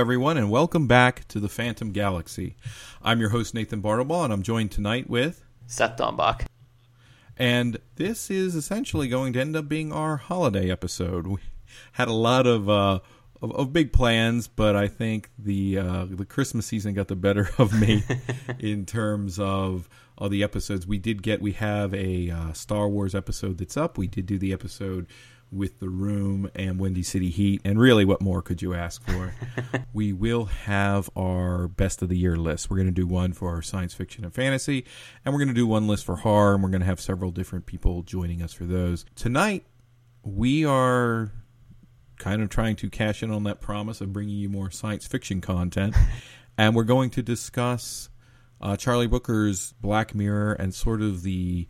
Everyone, and welcome back to the Phantom Galaxy. I'm your host, Nathan Bartlebaugh, and I'm joined tonight with. Seth Dombach. And this is essentially going to end up being our holiday episode. We had a lot of. Uh, of, of big plans, but I think the uh, the Christmas season got the better of me in terms of all the episodes we did get. We have a uh, Star Wars episode that's up. We did do the episode with the room and Windy City Heat, and really, what more could you ask for? we will have our best of the year list. We're going to do one for our science fiction and fantasy, and we're going to do one list for horror, and we're going to have several different people joining us for those tonight. We are kind of trying to cash in on that promise of bringing you more science fiction content. and we're going to discuss uh, Charlie Brooker's Black Mirror and sort of the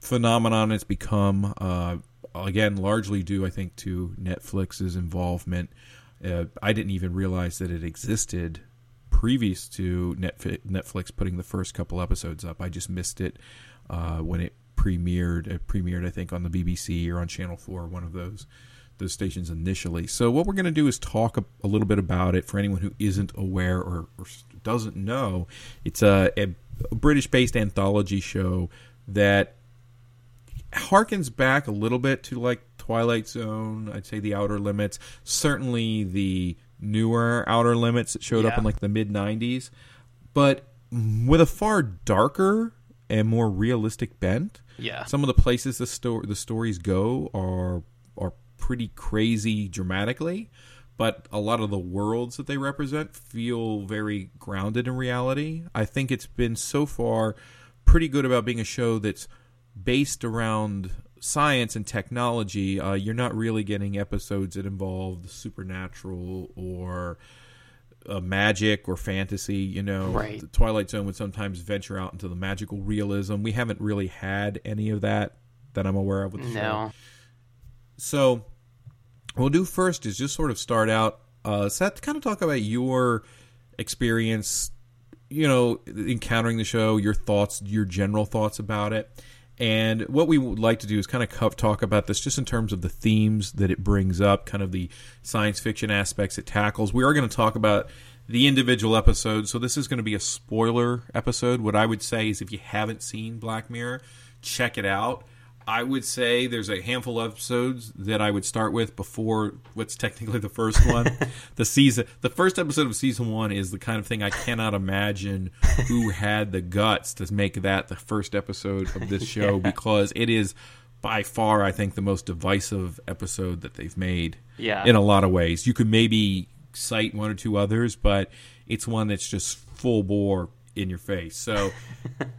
phenomenon it's become. Uh, again, largely due, I think, to Netflix's involvement. Uh, I didn't even realize that it existed previous to Netflix putting the first couple episodes up. I just missed it uh, when it premiered. It premiered, I think, on the BBC or on Channel Four, one of those those stations initially. So what we're going to do is talk a, a, little bit about it for anyone who isn't aware or, or doesn't know. It's a, a British-based anthology show that harkens back a little bit to like Twilight Zone. I'd say The Outer Limits. Certainly the newer Outer Limits that showed yeah. up in like the mid '90s, but with a far darker and more realistic bent. Yeah. Some of the places the story the stories go are are pretty crazy dramatically, but a lot of the worlds that they represent feel very grounded in reality. I think it's been so far pretty good about being a show that's based around science and technology. Uh, you're not really getting episodes that involve the supernatural or uh, magic or fantasy. You know, right. the Twilight Zone would sometimes venture out into the magical realism. We haven't really had any of that that I'm aware of with the no. show. So what we'll do first is just sort of start out, uh, Seth, kind of talk about your experience, you know, encountering the show, your thoughts, your general thoughts about it. And what we would like to do is kind of talk about this just in terms of the themes that it brings up, kind of the science fiction aspects it tackles. We are going to talk about the individual episodes. So this is going to be a spoiler episode. What I would say is if you haven't seen Black Mirror, check it out. I would say there's a handful of episodes that I would start with before what's technically the first one. the season, the first episode of season one is the kind of thing I cannot imagine who had the guts to make that the first episode of this show yeah. because it is by far, I think, the most divisive episode that they've made. Yeah, in a lot of ways, you could maybe cite one or two others, but it's one that's just full bore in your face. So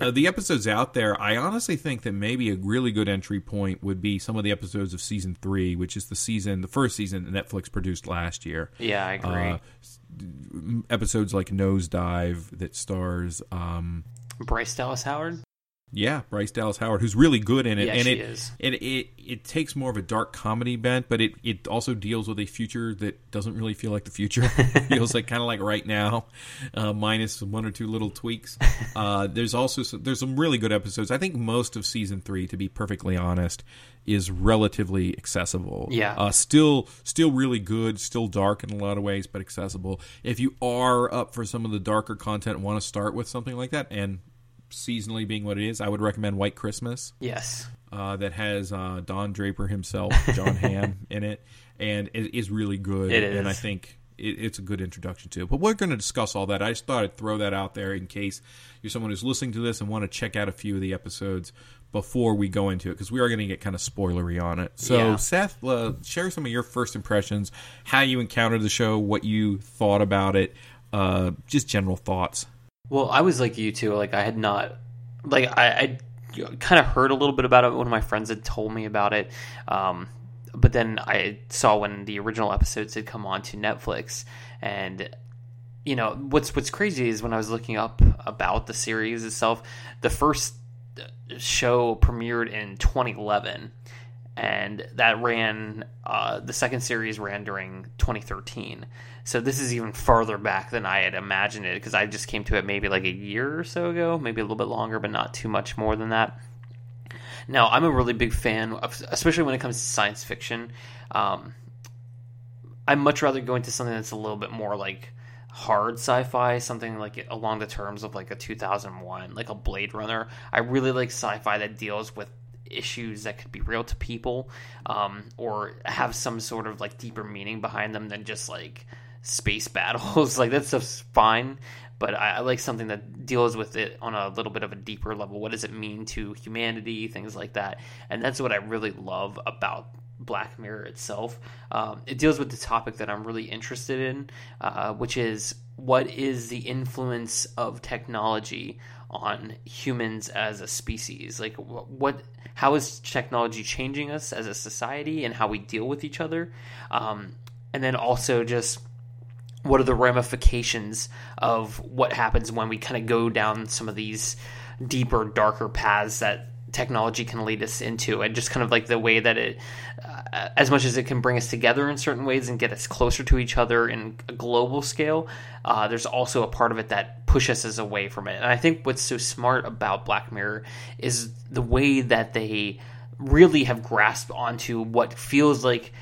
uh, the episodes out there, I honestly think that maybe a really good entry point would be some of the episodes of season three, which is the season, the first season that Netflix produced last year. Yeah, I agree. Uh, episodes like Nosedive that stars um, Bryce Dallas Howard. Yeah, Bryce Dallas Howard, who's really good in it, yeah, and it, is. it it it takes more of a dark comedy bent, but it it also deals with a future that doesn't really feel like the future. it feels like kind of like right now, uh, minus one or two little tweaks. Uh, there's also some, there's some really good episodes. I think most of season three, to be perfectly honest, is relatively accessible. Yeah, uh, still still really good, still dark in a lot of ways, but accessible. If you are up for some of the darker content, want to start with something like that, and seasonally being what it is, I would recommend White Christmas. Yes. Uh, that has uh, Don Draper himself, Jon Hamm, in it, and it is really good. It is. And I think it, it's a good introduction to it. But we're going to discuss all that. I just thought I'd throw that out there in case you're someone who's listening to this and want to check out a few of the episodes before we go into it because we are going to get kind of spoilery on it. So, yeah. Seth, uh, share some of your first impressions, how you encountered the show, what you thought about it, uh, just general thoughts. Well, I was like you too. Like I had not, like I, I kind of heard a little bit about it. One of my friends had told me about it, um, but then I saw when the original episodes had come on to Netflix, and you know what's what's crazy is when I was looking up about the series itself, the first show premiered in 2011 and that ran uh, the second series ran during 2013 so this is even farther back than i had imagined it because i just came to it maybe like a year or so ago maybe a little bit longer but not too much more than that now i'm a really big fan of especially when it comes to science fiction um, I'd much rather go into something that's a little bit more like hard sci-fi, something like along the terms of like a 2001, like a Blade Runner. I really like sci-fi that deals with issues that could be real to people, um, or have some sort of like deeper meaning behind them than just like space battles. like that stuff's fine, but I, I, like something that deals with it on a little bit of a deeper level. What does it mean to humanity? Things like that, and that's what I really love about Black Mirror itself. Um, it deals with the topic that I'm really interested in, uh, which is what is the influence of technology on humans as a species? Like, what, how is technology changing us as a society and how we deal with each other? Um, and then also just what are the ramifications of what happens when we kind of go down some of these deeper, darker paths that technology can lead us into? And just kind of like the way that it uh, as much as it can bring us together in certain ways and get us closer to each other in a global scale uh, there's also a part of it that pushes us away from it. And i think what's so smart about black mirror is the way that they really have grasped onto what feels like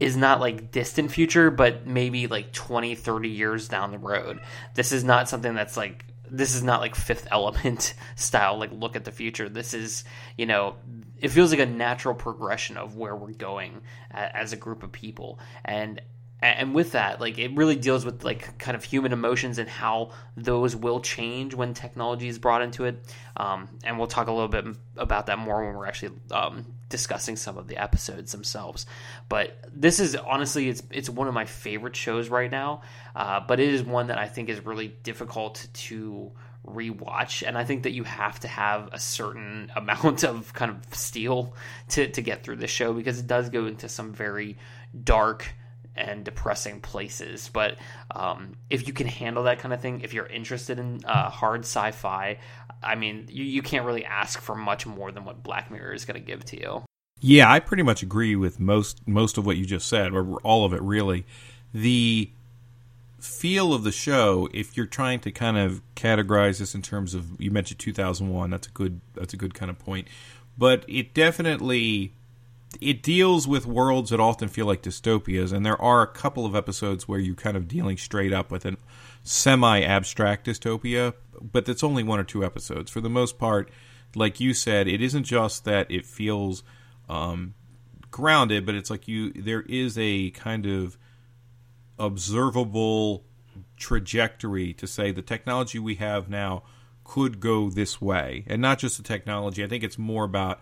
is not like distant future but maybe like 20 30 years down the road. This is not something that's like this is not like fifth element style like look at the future. This is you know it feels like a natural progression of where we're going as a group of people. And and with that like it really deals with like kind of human emotions and how those will change when technology is brought into it. Um, and we'll talk a little bit about that more when we're actually um, discussing some of the episodes themselves. But this is honestly it's it's one of my favorite shows right now. Uh, but it is one that i think is really difficult to rewatch. And i think that you have to have a certain amount of kind of steel to, to get through the show because it does go into some very dark and depressing places. But um, if you can handle that kind of thing, if you're interested in uh, hard sci-fi, I mean, you, you can't really ask for much more than what Black Mirror is going to give to you. Yeah, I pretty much agree with most most of what you just said, or all of it really. The feel of the show, if you're trying to kind of categorize this in terms of you mentioned 2001, that's a good that's a good kind of point. But it definitely it deals with worlds that often feel like dystopias, and there are a couple of episodes where you're kind of dealing straight up with a semi abstract dystopia, but that's only one or two episodes. For the most part, like you said, it isn't just that it feels um, grounded, but it's like you there is a kind of observable trajectory to say the technology we have now could go this way, and not just the technology. I think it's more about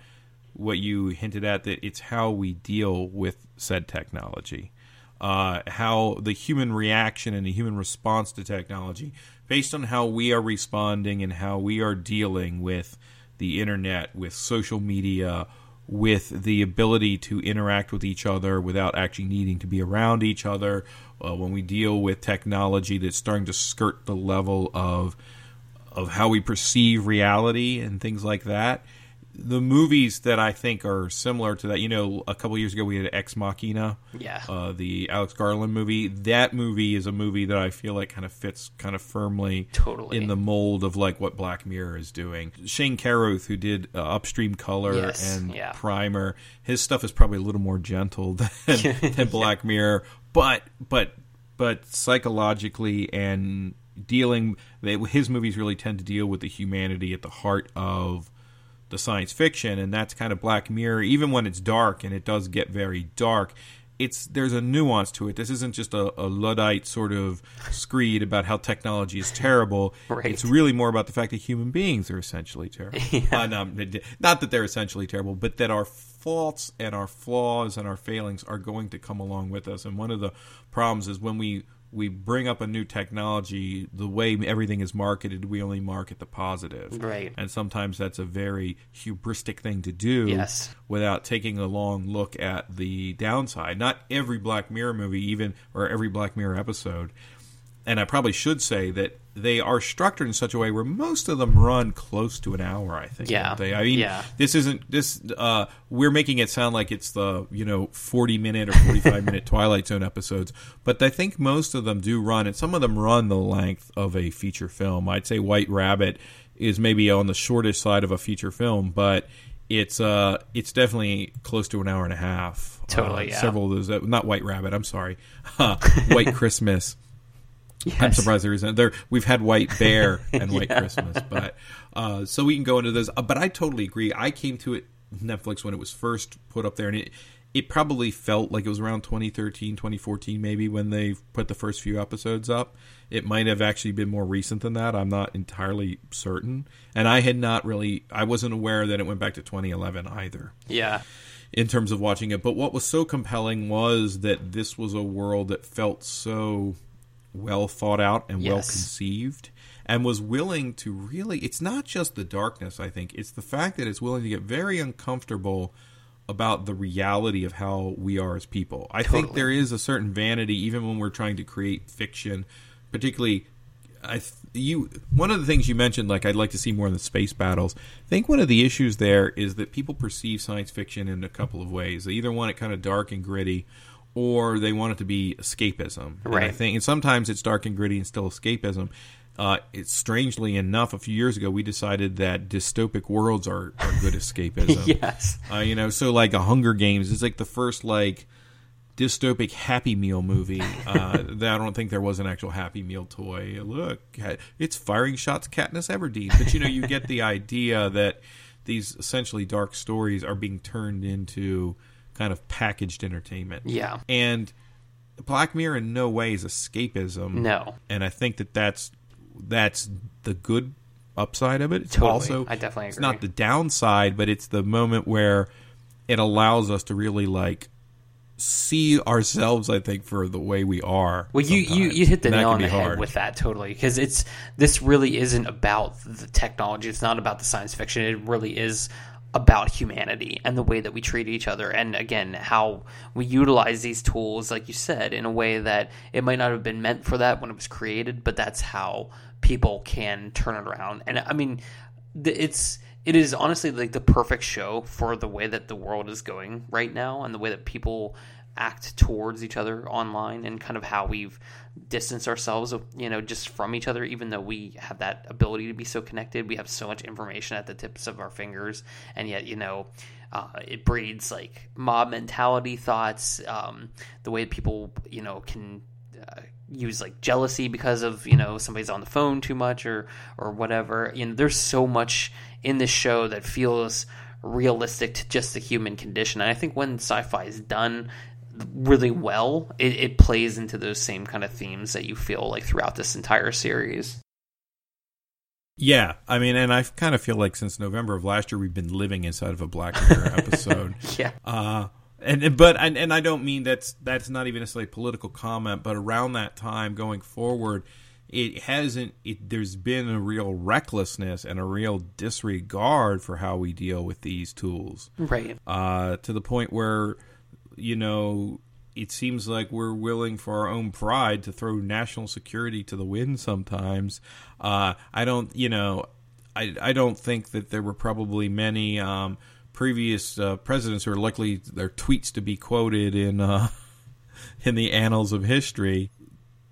what you hinted at that it's how we deal with said technology, uh, how the human reaction and the human response to technology, based on how we are responding and how we are dealing with the internet, with social media, with the ability to interact with each other without actually needing to be around each other. Uh, when we deal with technology that's starting to skirt the level of of how we perceive reality and things like that the movies that I think are similar to that, you know, a couple years ago we had Ex Machina, yeah, uh, the Alex Garland movie. That movie is a movie that I feel like kind of fits kind of firmly, totally in the mold of like what Black Mirror is doing. Shane Carruth, who did uh, Upstream Color yes, and yeah. Primer, his stuff is probably a little more gentle than, than Black Mirror, but but but psychologically and dealing, they, his movies really tend to deal with the humanity at the heart of the science fiction, and that's kind of Black Mirror. Even when it's dark, and it does get very dark, it's there's a nuance to it. This isn't just a, a luddite sort of screed about how technology is terrible. right. It's really more about the fact that human beings are essentially terrible. yeah. uh, no, not that they're essentially terrible, but that our faults and our flaws and our failings are going to come along with us. And one of the problems is when we we bring up a new technology, the way everything is marketed, we only market the positive. Right. And sometimes that's a very hubristic thing to do yes. without taking a long look at the downside. Not every Black Mirror movie, even, or every Black Mirror episode. And I probably should say that they are structured in such a way where most of them run close to an hour. I think. Yeah. They. I mean, yeah. this isn't this. Uh, we're making it sound like it's the you know forty minute or forty five minute Twilight Zone episodes, but I think most of them do run, and some of them run the length of a feature film. I'd say White Rabbit is maybe on the shortest side of a feature film, but it's uh it's definitely close to an hour and a half. Totally, Uh, yeah. Several of those, uh, not White Rabbit. I'm sorry, White Christmas. I'm surprised there isn't there. We've had White Bear and White Yeah. Christmas, but uh, so we can go into those. Uh, but I totally agree. I came to it Netflix when it was first put up there, and it it probably felt like it was around 2013, 2014, maybe when they put the first few episodes up. It might have actually been more recent than that. I'm not entirely certain, and I had not really. I wasn't aware that it went back to 2011 either Yeah. in terms of watching it. But what was so compelling was that this was a world that felt so well thought out and well conceived and was willing to really it's not just the darkness i think it's the fact that it's willing to get very uncomfortable about the reality of how we are as people i think there is a certain vanity even when we're trying to create fiction particularly I th- you one of the things you mentioned like I'd like to see more in the space battles. I think one of the issues there is that people perceive science fiction in a couple of ways. They either want it kind of dark and gritty or they want it to be escapism. And I think and sometimes it's dark and gritty and still escapism. Uh, it's strangely enough, a few years ago, we decided that dystopic worlds are, are good escapism. yes. Uh, you know, so like a Hunger Games is like the first like dystopic Happy Meal movie. Uh, that I don't think there was an actual Happy Meal toy. Look, it's firing shots, Katniss Everdeen. But you know, you get the idea that these essentially dark stories are being turned into kind of packaged entertainment. Yeah. And Black Mirror in no way is escapism. No. and I think that that's that's the good upside of it. It's Totally. also I definitely it's agree. not the downside, but it's the moment where it allows us to really like see ourselves. I think for the way we are. Well, you, you, you hit the nail on the head hard. with that totally because it's this really isn't about the technology. It's not about the science fiction. It really is about humanity and the way that we treat each other, and again how we utilize these tools, like you said, in a way that it might not have been meant for that when it was created, but that's how people can turn it around. And I mean, it's it is honestly like the perfect show for the way that the world is going right now and the way that people act towards each other online and kind of how we've distanced ourselves you know just from each other even though we have that ability to be so connected. We have so much information at the tips of our fingers. And yet you know uh, it breeds like mob mentality thoughts um, the way people you know can uh, use like jealousy because of you know somebody's on the phone too much or or whatever. You know there's so much in this show that feels realistic to just the human condition. And i think when sci-fi is done really well it, it plays into those same kind of themes that you feel like throughout this entire series Yeah, I mean, and I kind of feel like since November of last year, we've been living inside of a Black Mirror episode. yeah Uh, and but and, and I don't mean that's that's not even necessarily a political comment, but around that time going forward, it hasn't. It, there's been a real recklessness and a real disregard for how we deal with these tools, right uh, to the point where you know it seems like we're willing for our own pride to throw national security to the wind sometimes. Uh, I don't, you know, I, I don't think that there were probably many um, previous uh, presidents who are likely their tweets to be quoted in uh, in the annals of history.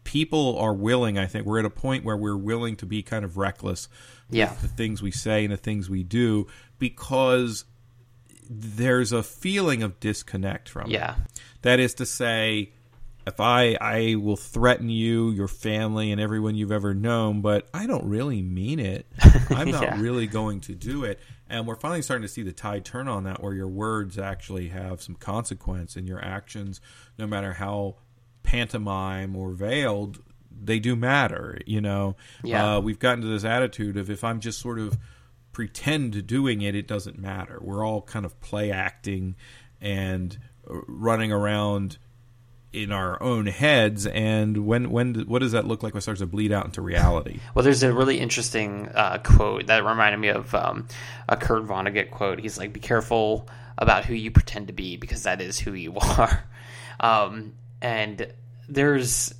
People are willing. I think we're at a point where we're willing to be kind of reckless Yeah. with the things we say and the things we do because there's a feeling of disconnect from it. yeah That is to say, if I I will threaten you, your family, and everyone you've ever known, but I don't really mean it. I'm not Yeah. really going to do it. And we're finally starting to see the tide turn on that, where your words actually have some consequence, and your actions, no matter how pantomime or veiled, they do matter. You know, Yeah. uh, we've gotten to this attitude of if I'm just sort of pretend doing it, it doesn't matter. We're all kind of play acting and uh, running around in our own heads. And when when what does that look like when it starts to bleed out into reality? Well, there's a really interesting uh, quote that reminded me of um, a Kurt Vonnegut quote. He's like, "Be careful about who you pretend to be, because that is who you are." Um, and there's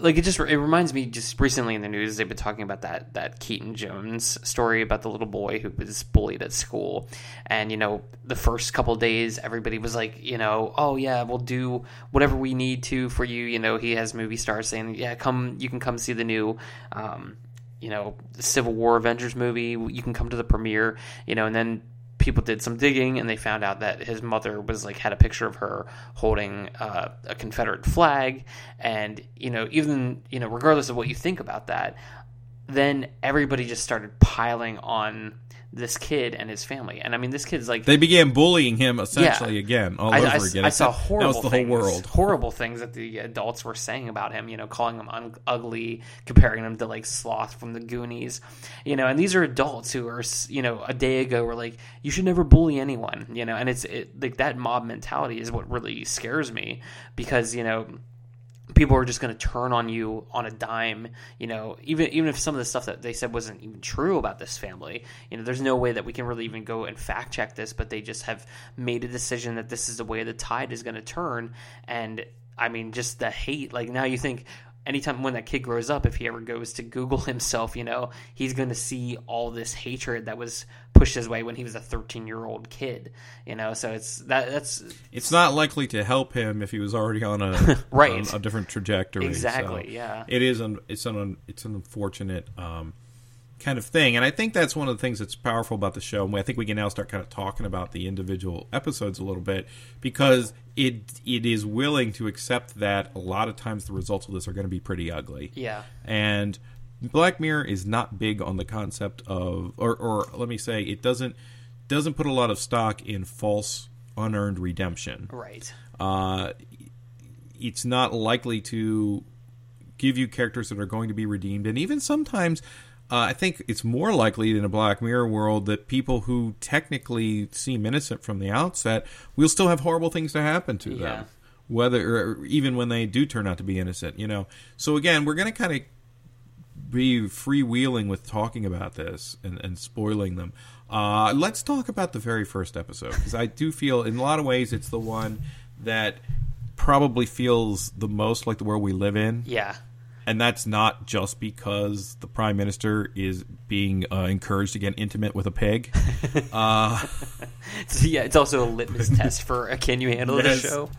like it just it reminds me just recently in the news they've been talking about that that Keaton Jones story about the little boy who was bullied at school. And you know the first couple days everybody was like you know oh yeah we'll do whatever we need to for you. You know he has movie stars saying yeah come you can come see the new um, you know Civil War Avengers movie. You can come to the premiere. You know and then people did some digging and they found out that his mother was like had a picture of her holding uh, a Confederate flag, and you know even you know regardless of what you think about that, then everybody just started piling on this kid and his family. And I mean, this kid's like They began bullying him essentially Yeah. again, all I, over I- again. I saw that horrible was the things, whole world. horrible things that the adults were saying about him. You know, calling him un- ugly, comparing him to like Sloth from the Goonies. You know, and these are adults who are, you know, a day ago were like, you should never bully anyone. You know, and it's it, like that mob mentality is what really scares me because you know people are just going to turn on you on a dime you know even even if some of the stuff that they said wasn't even true about this family. You know there's no way that we can really even go and fact check this but they just have made a decision that this is the way the tide is going to turn. And i mean just the hate like now you think anytime when that kid grows up if he ever goes to google himself you know he's going to see all this hatred that was pushed his way when he was a 13 year old kid you know so it's that that's It's not likely to help him if he was already on a Right. on a different trajectory. Exactly, So yeah. It is un, it's an it's an unfortunate um, kind of thing, and I think that's one of the things that's powerful about the show. And I think we can now start kind of talking about the individual episodes a little bit because it it is willing to accept that a lot of times the results of this are going to be pretty ugly. yeah And Black Mirror is not big on the concept of, or, or let me say, it doesn't doesn't put a lot of stock in false unearned redemption. right Uh, it's not likely to give you characters that are going to be redeemed, and even sometimes. Uh, I think it's more likely in a Black Mirror world that people who technically seem innocent from the outset will still have horrible things to happen to Yeah. them, whether or even when they do turn out to be innocent. You know, so again, we're going to kind of be freewheeling with talking about this and, and spoiling them. Uh, let's talk about the very first episode because I do feel, in a lot of ways, it's the one that probably feels the most like the world we live in, yeah and that's not just because the prime minister is being uh, encouraged to get intimate with a pig. It's- yeah, it's also a litmus test for uh, can you handle Yes. this show?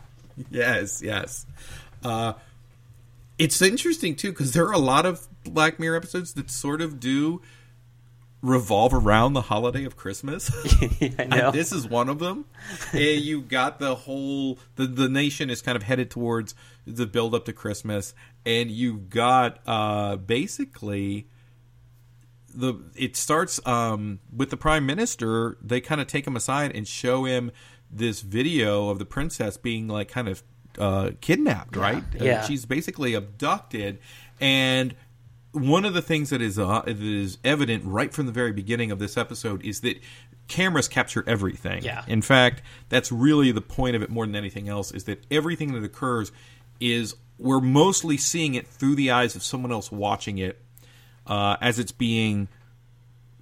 yes, yes. Uh, it's interesting too because there are a lot of Black Mirror episodes that sort of do revolve around the holiday of Christmas. I know. And this is one of them. Eh, you got the whole the the nation is kind of headed towards the build up to Christmas, and you've got uh, basically the it starts um, with the prime minister. They kind of take him aside and show him this video of the princess being like kind of uh, kidnapped. Right? Uh, Yeah. she's basically abducted, and one of the things that is uh, that is evident right from the very beginning of this episode is that cameras capture everything. Yeah. In fact, that's really the point of it more than anything else is that everything that occurs is we're mostly seeing it through the eyes of someone else watching it uh, as it's being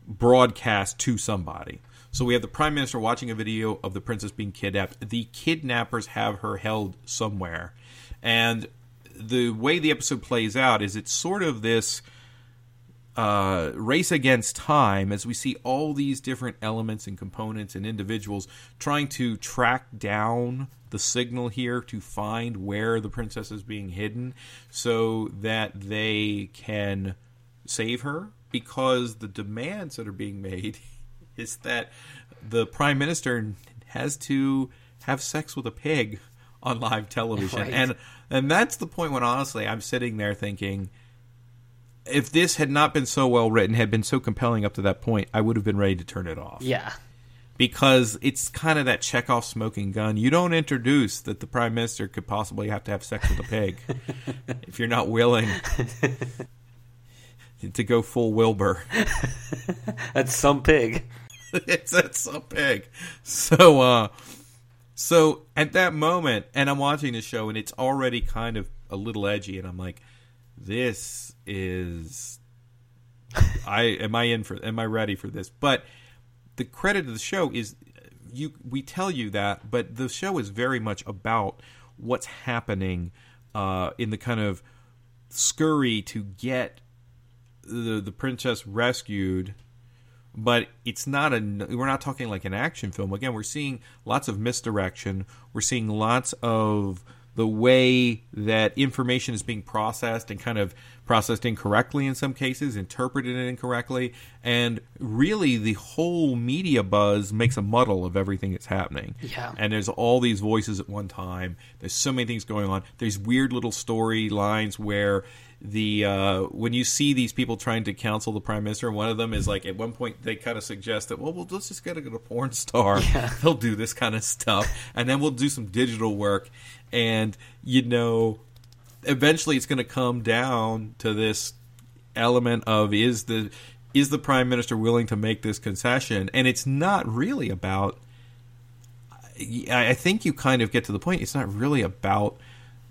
broadcast to somebody. So we have the prime minister watching a video of the princess being kidnapped. The kidnappers have her held somewhere, and the way the episode plays out is it's sort of this uh, race against time as we see all these different elements and components and individuals trying to track down the signal here to find where the princess is being hidden so that they can save her because the demands that are being made is that the prime minister has to have sex with a pig on live television Right. and and that's the point when honestly I'm sitting there thinking if this had not been so well written, had been so compelling up to that point, I would have been ready to turn it off. Yeah. Because it's kind of that Chekhov smoking gun. You don't introduce that the prime minister could possibly have to have sex with a pig if you're not willing to go full Wilbur. That's some pig. it's that's so big. So uh so at that moment and I'm watching the show and it's already kind of a little edgy and I'm like this is I am I in for am I ready for this? But the credit of the show is you we tell you that, but the show is very much about what's happening uh in the kind of scurry to get the the princess rescued. But it's not a we're not talking like an action film. Again we're seeing lots of misdirection. We're seeing lots of the way that information is being processed and kind of processed incorrectly in some cases, interpreted incorrectly, and really the whole media buzz makes a muddle of everything that's happening. Yeah. And there's all these voices at one time. There's so many things going on. There's weird little storylines where the uh, when you see these people trying to counsel the prime minister, one of them is like at one point they kind of suggest that well, well let's just get a, get a porn star. Yeah. They'll do this kind of stuff, and then we'll do some digital work, and you know, eventually it's going to come down to this element of is the is the prime minister willing to make this concession, and it's not really about. I I think you kind of get to the point. It's not really about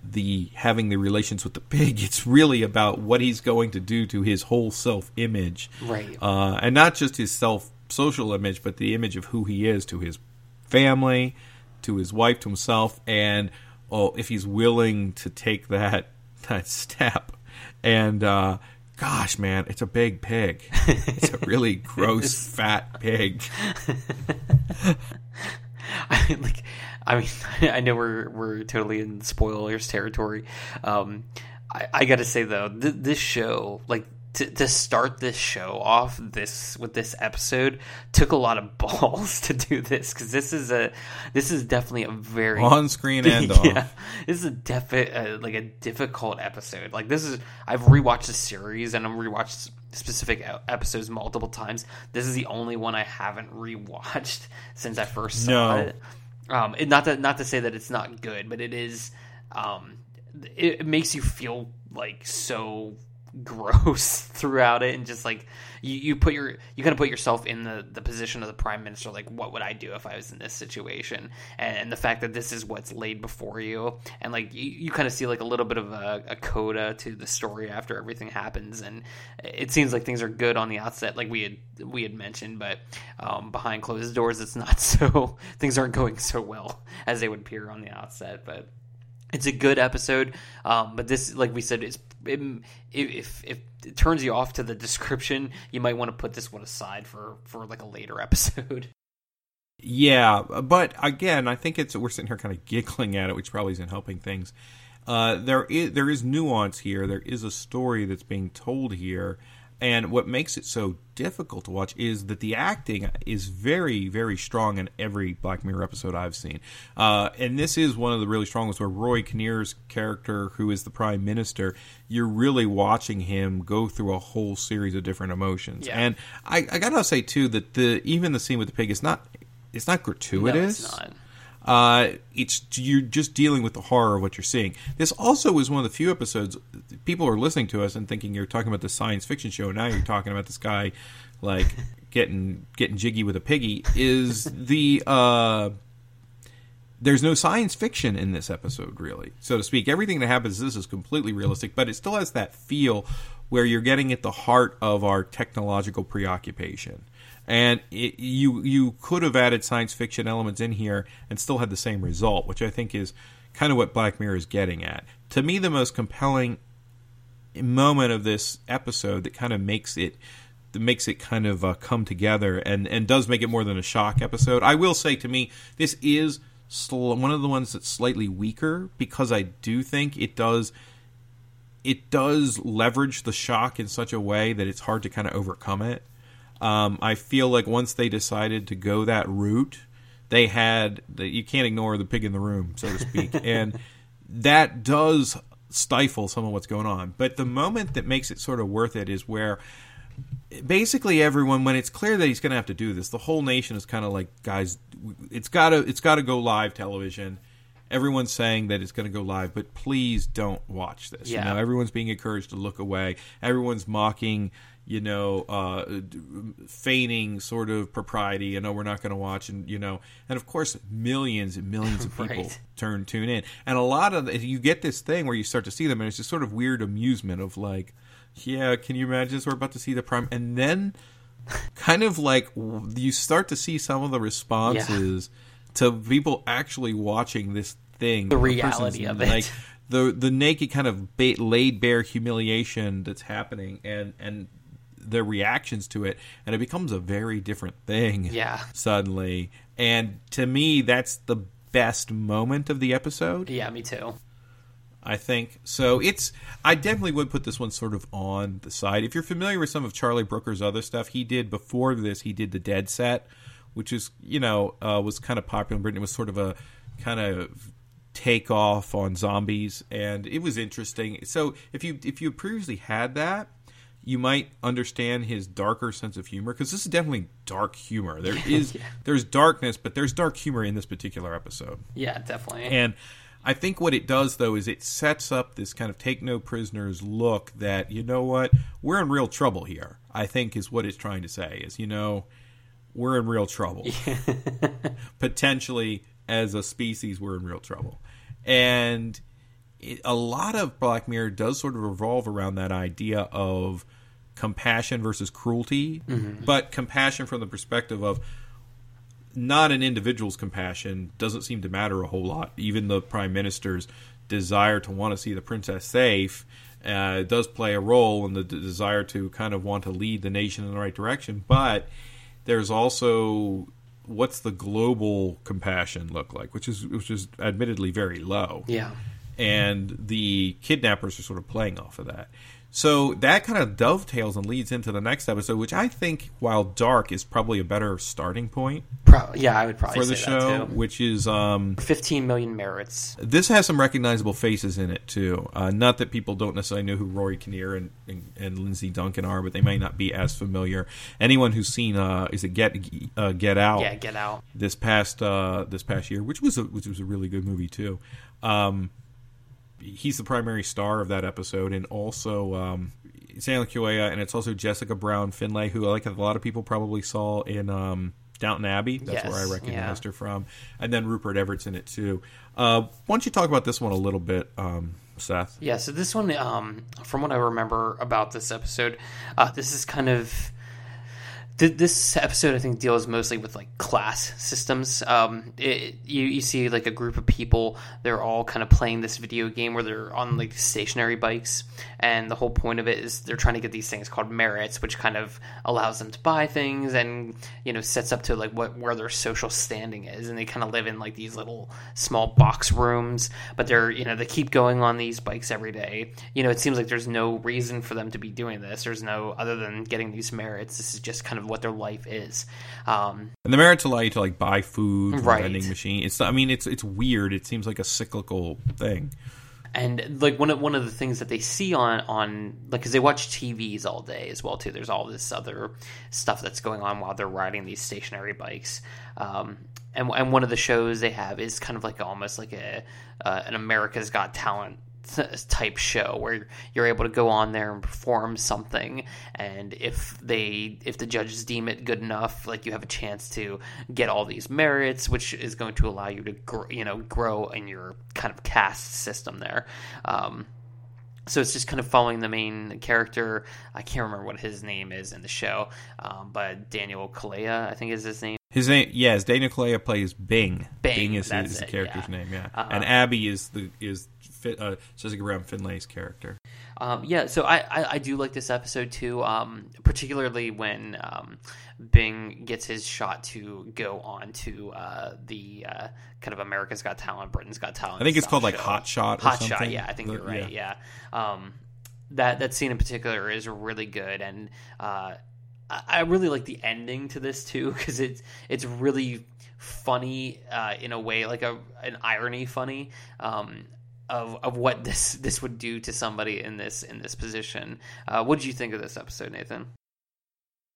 the having the relations with the pig. It's really about what he's going to do to his whole self image, Right. Uh, and not just his self social image, but the image of who he is to his family, to his wife, to himself, and oh, if he's willing to take that that step. And uh, gosh, man, it's a big pig. It's a really gross, fat pig. I like I mean I know we're we're totally in spoilers territory. Um I, I gotta say though, th- this show, like to, to start this show off this with this episode took a lot of balls to do this because this is a this is definitely a very On screen and off. yeah, this is a defi- uh, like a difficult episode. Like this is I've rewatched the series and I've rewatched specific episodes multiple times. This is the only one I haven't rewatched since I first saw No. it. Um, it, not that not to say that it's not good, but it is. Um, it, it makes you feel like so gross throughout it and just like you, you put your you kind of put yourself in the the position of the prime minister like what would i do if i was in this situation? And, and the fact that this is what's laid before you and like you, you kind of see like a little bit of a, a coda to the story after everything happens and it seems like things are good on the outset like we had we had mentioned but um, behind closed doors it's not so things aren't going so well as they would appear on the outset but it's a good episode, um, but this, like we said, is it, if if it turns you off to the description, you might want to put this one aside for for like a later episode. Yeah, but again, I think it's we're sitting here kind of giggling at it, which probably isn't helping things. Uh, there is there is nuance here. There is a story that's being told here, and what makes it so difficult to watch is that the acting is very very strong in every Black Mirror episode I've seen. Uh, and this is one of the really strong ones where Rory Kinnear's character, who is the prime minister, you're really watching him go through a whole series of different emotions. Yeah. And I, I gotta say too that the even the scene with the pig is not it's not gratuitous. No, it's not. Uh, it's you're just dealing with the horror of what you're seeing. This also is one of the few episodes people are listening to us and thinking you're talking about the science fiction show. Now you're talking about this guy like getting getting jiggy with a piggy. Is the uh, there's no science fiction in this episode, really, so to speak. Everything that happens this is completely realistic, but it still has that feel where you're getting at the heart of our technological preoccupation. And it, you you could have added science fiction elements in here and still had the same result, which I think is kind of what Black Mirror is getting at. To me, the most compelling moment of this episode that kind of makes it that makes it kind of uh, come together and and does make it more than a shock episode. I will say to me, this is sl- one of the ones that's slightly weaker because I do think it does it does leverage the shock in such a way that it's hard to kind of overcome it. Um, I feel like once they decided to go that route, they had that you can't ignore the pig in the room, so to speak, and that does stifle some of what's going on. But the moment that makes it sort of worth it is where basically everyone when it's clear that he's going to have to do this the whole nation is kind of like guys it's got to it's got to go live television everyone's saying that it's going to go live but please don't watch this Yeah. you know everyone's being encouraged to look away everyone's mocking you know uh feigning sort of propriety you know we're not going to watch and you know and of course millions and millions of people Right. turn tune in and a lot of the, you get this thing where you start to see them and it's just sort of weird amusement of like yeah can you imagine this? we're about to see the prime and then kind of like you start to see some of the responses to people actually watching this thing The reality of it. like the the naked kind of ba- laid bare humiliation that's happening and and their reactions to it and it becomes a very different thing Yeah. suddenly and to me that's the best moment of the episode Yeah, me too. I think so. It's I definitely would put this one sort of on the side. If you're familiar with some of Charlie Brooker's other stuff, he did before this. He did the Dead Set, which is you know uh, was kind of popular in Britain. It was sort of a kind of take off on zombies, and it was interesting. So if you if you previously had that, you might understand his darker sense of humor because this is definitely dark humor. There is Yeah. there's darkness, but there's dark humor in this particular episode. Yeah, definitely. And I think what it does though is it sets up this kind of take no prisoners look that you know what we're in real trouble here. I think is what it's trying to say is you know we're in real trouble. Potentially as a species we're in real trouble. And it, a lot of Black Mirror does sort of revolve around that idea of compassion versus cruelty, but compassion from the perspective of not an individual's compassion doesn't seem to matter a whole lot. Even the prime minister's desire to want to see the princess safe uh, does play a role in the d- desire to kind of want to lead the nation in the right direction. But there's also what's the global compassion look like, which is which is admittedly very low yeah. and the kidnappers are sort of playing off of that. So that kind of dovetails and leads into the next episode, which I think, while dark, is probably a better starting point Pro- yeah, I would probably for the say show. that too. Which is um, 15 million merits. this has some recognizable faces in it too. Uh, not that people don't necessarily know who Rory Kinnear and, and, and Lindsay Duncan are, but they may not be as familiar. Anyone who's seen uh, is it Get uh, Get Out? Yeah, get out. this past uh, this past year, which was a, which was a really good movie too. Um, he's the primary star of that episode, and also um, Kaluuya, and it's also Jessica Brown Findlay, who I like a lot of people probably saw in um, Downton Abbey. That's where I Yes, recognized yeah. her from, and then Rupert Everett's in it too. Uh, why don't you talk about this one a little bit, um, Seth? Yeah, so this one, um, from what I remember about this episode, uh, this is kind of. Th- This episode, I think, deals mostly with like class systems. Um, it, you you see like a group of people. They're all kind of playing this video game where they're on like stationary bikes, and the whole point of it is they're trying to get these things called merits, which kind of allows them to buy things and you know sets up to like what where their social standing is, and they kind of live in like these little small box rooms, but they're you know they keep going on these bikes every day. You know, it seems like there's no reason for them to be doing this. There's no other than getting these merits. This is just kind of what their life is. Um, And the merits allow you to like buy food from Right. vending machine. It's I mean it's it's weird. It seems like a cyclical thing. and like one of one of the things that they see on on like because they watch TVs all day as well too. There's all this other stuff that's going on while they're riding these stationary bikes. Um, and and one of the shows they have is kind of like almost like a uh, an America's Got Talent type show where you're able to go on there and perform something and if they if the judges deem it good enough like you have a chance to get all these merits which is going to allow you to grow, you know grow in your kind of caste system there um, so it's just kind of following the main character. I can't remember what his name is in the show, um, but Daniel Kaluuya, I think is his name. His name, yes, Daniel Kaluuya plays Bing. Bing, is, that's is the it, character's yeah. name, yeah. Uh-uh. and Abby is the is uh, Jessica Brown Findlay's character. Um, yeah, so I, I, I do like this episode too, um, particularly when um, Bing gets his shot to go on to uh, the uh, kind of America's Got Talent, Britain's Got Talent. I think it's called like. Hot Shot. Or Hot something. Shot, yeah, I think The- you're right. Yeah, Um, that that scene in particular is really good, and uh, I, I really like the ending to this too because it's it's really funny uh, in a way, like a an irony funny. Um, of, of what this this would do to somebody in this in this position. Uh, what did you think of this episode, Nathan?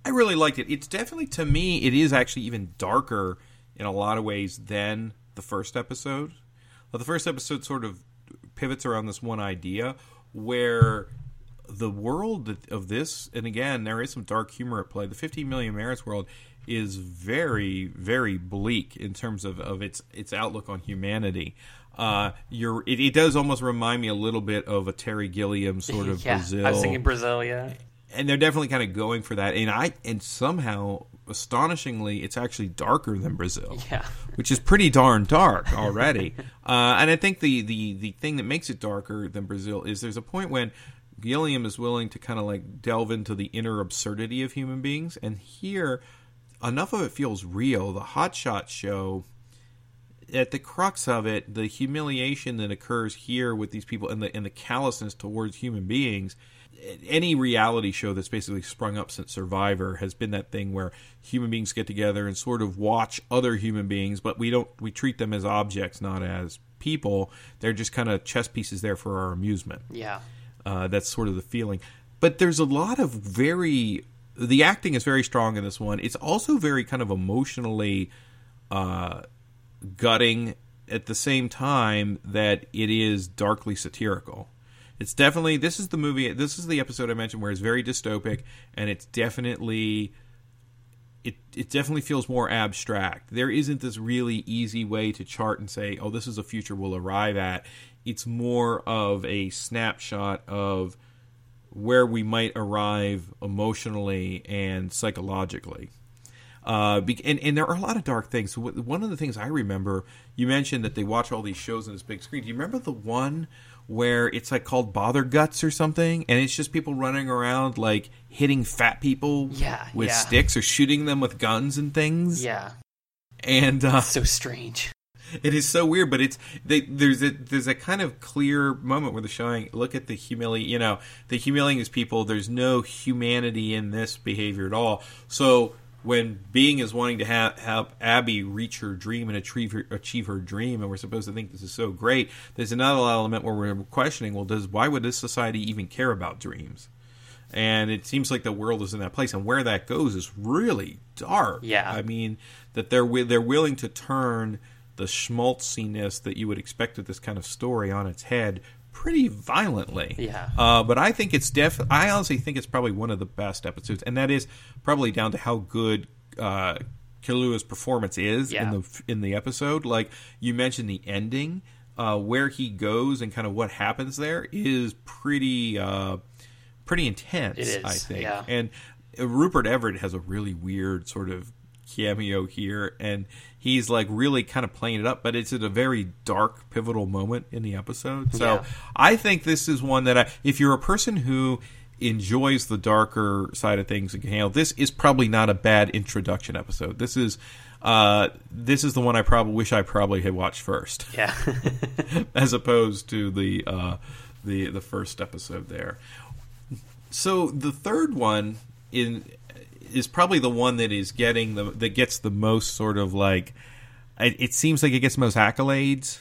I really liked it. It's definitely to me, it is actually even darker in a lot of ways than the first episode. But the first episode sort of pivots around this one idea where the world of this, and again, there is some dark humor at play. The 15 million merits world is very, very bleak in terms of, of its its outlook on humanity. Uh, you're it, it does almost remind me a little bit of a Terry Gilliam sort of yeah, Brazil I was thinking Brazil. Yeah, and they're definitely kind of going for that. And I and somehow, astonishingly, it's actually darker than Brazil, yeah, which is pretty darn dark already. uh, and I think the, the the thing that makes it darker than Brazil is there's a point when Gilliam is willing to kind of like delve into the inner absurdity of human beings, and here enough of it feels real. The Hot Shot show at the crux of it, the humiliation that occurs here with these people and the and the callousness towards human beings. Any reality show that's basically sprung up since Survivor has been that thing where human beings get together and sort of watch other human beings, but we don't we treat them as objects, not as people. They're just kind of chess pieces there for our amusement. Yeah. Uh, that's sort of the feeling. But there's a lot of very. The acting is very strong in this one. It's also very kind of emotionally uh, gutting at the same time that it is darkly satirical. It's definitely this is the movie. This is the episode I mentioned where it's very dystopic, and it's definitely it it definitely feels more abstract. There isn't this really easy way to chart and say, "Oh, this is a future we'll arrive at." It's more of a snapshot of where we might arrive emotionally and psychologically. Uh, and, and there are a lot of dark things. One of the things I remember, you mentioned that they watch all these shows on this big screen. Do you remember the one where it's like called Bother Guts or something, and it's just people running around like hitting fat people yeah, with yeah. sticks or shooting them with guns and things? Yeah. And uh, so strange. It is so weird, but it's they, there's a there's a kind of clear moment where they're showing look at the humility, you know, the humiliating is people. There's no humanity in this behavior at all. So when Bing is wanting to have, help Abi reach her dream and achieve her, achieve her dream, and we're supposed to think this is so great, there's another element where we're questioning, well, does why would this society even care about dreams? And it seems like the world is in that place, and where that goes is really dark. Yeah, I mean that they're they're willing to turn the schmaltziness that you would expect of this kind of story on its head pretty violently. Yeah. Uh, but I think it's def. I honestly think it's probably one of the best episodes, and that is probably down to how good uh, performance is Yeah. in the in the episode. Like you mentioned, the ending, uh, where he goes and kind of what happens there is pretty uh, pretty intense. Is, I think, yeah. and Rupert Everett has a really weird sort of cameo here, and he's like really kind of playing it up, but it's at a very dark, pivotal moment in the episode. So Yeah. I think this is one that I, if you're a person who enjoys the darker side of things and can handle, this is probably not a bad introduction episode. This is. Uh, this is the one I probably wish I probably had watched first, Yeah. as opposed to the uh, the the first episode there. So the third one in is probably the one that is getting the that gets the most sort of like it, it seems like it gets most accolades.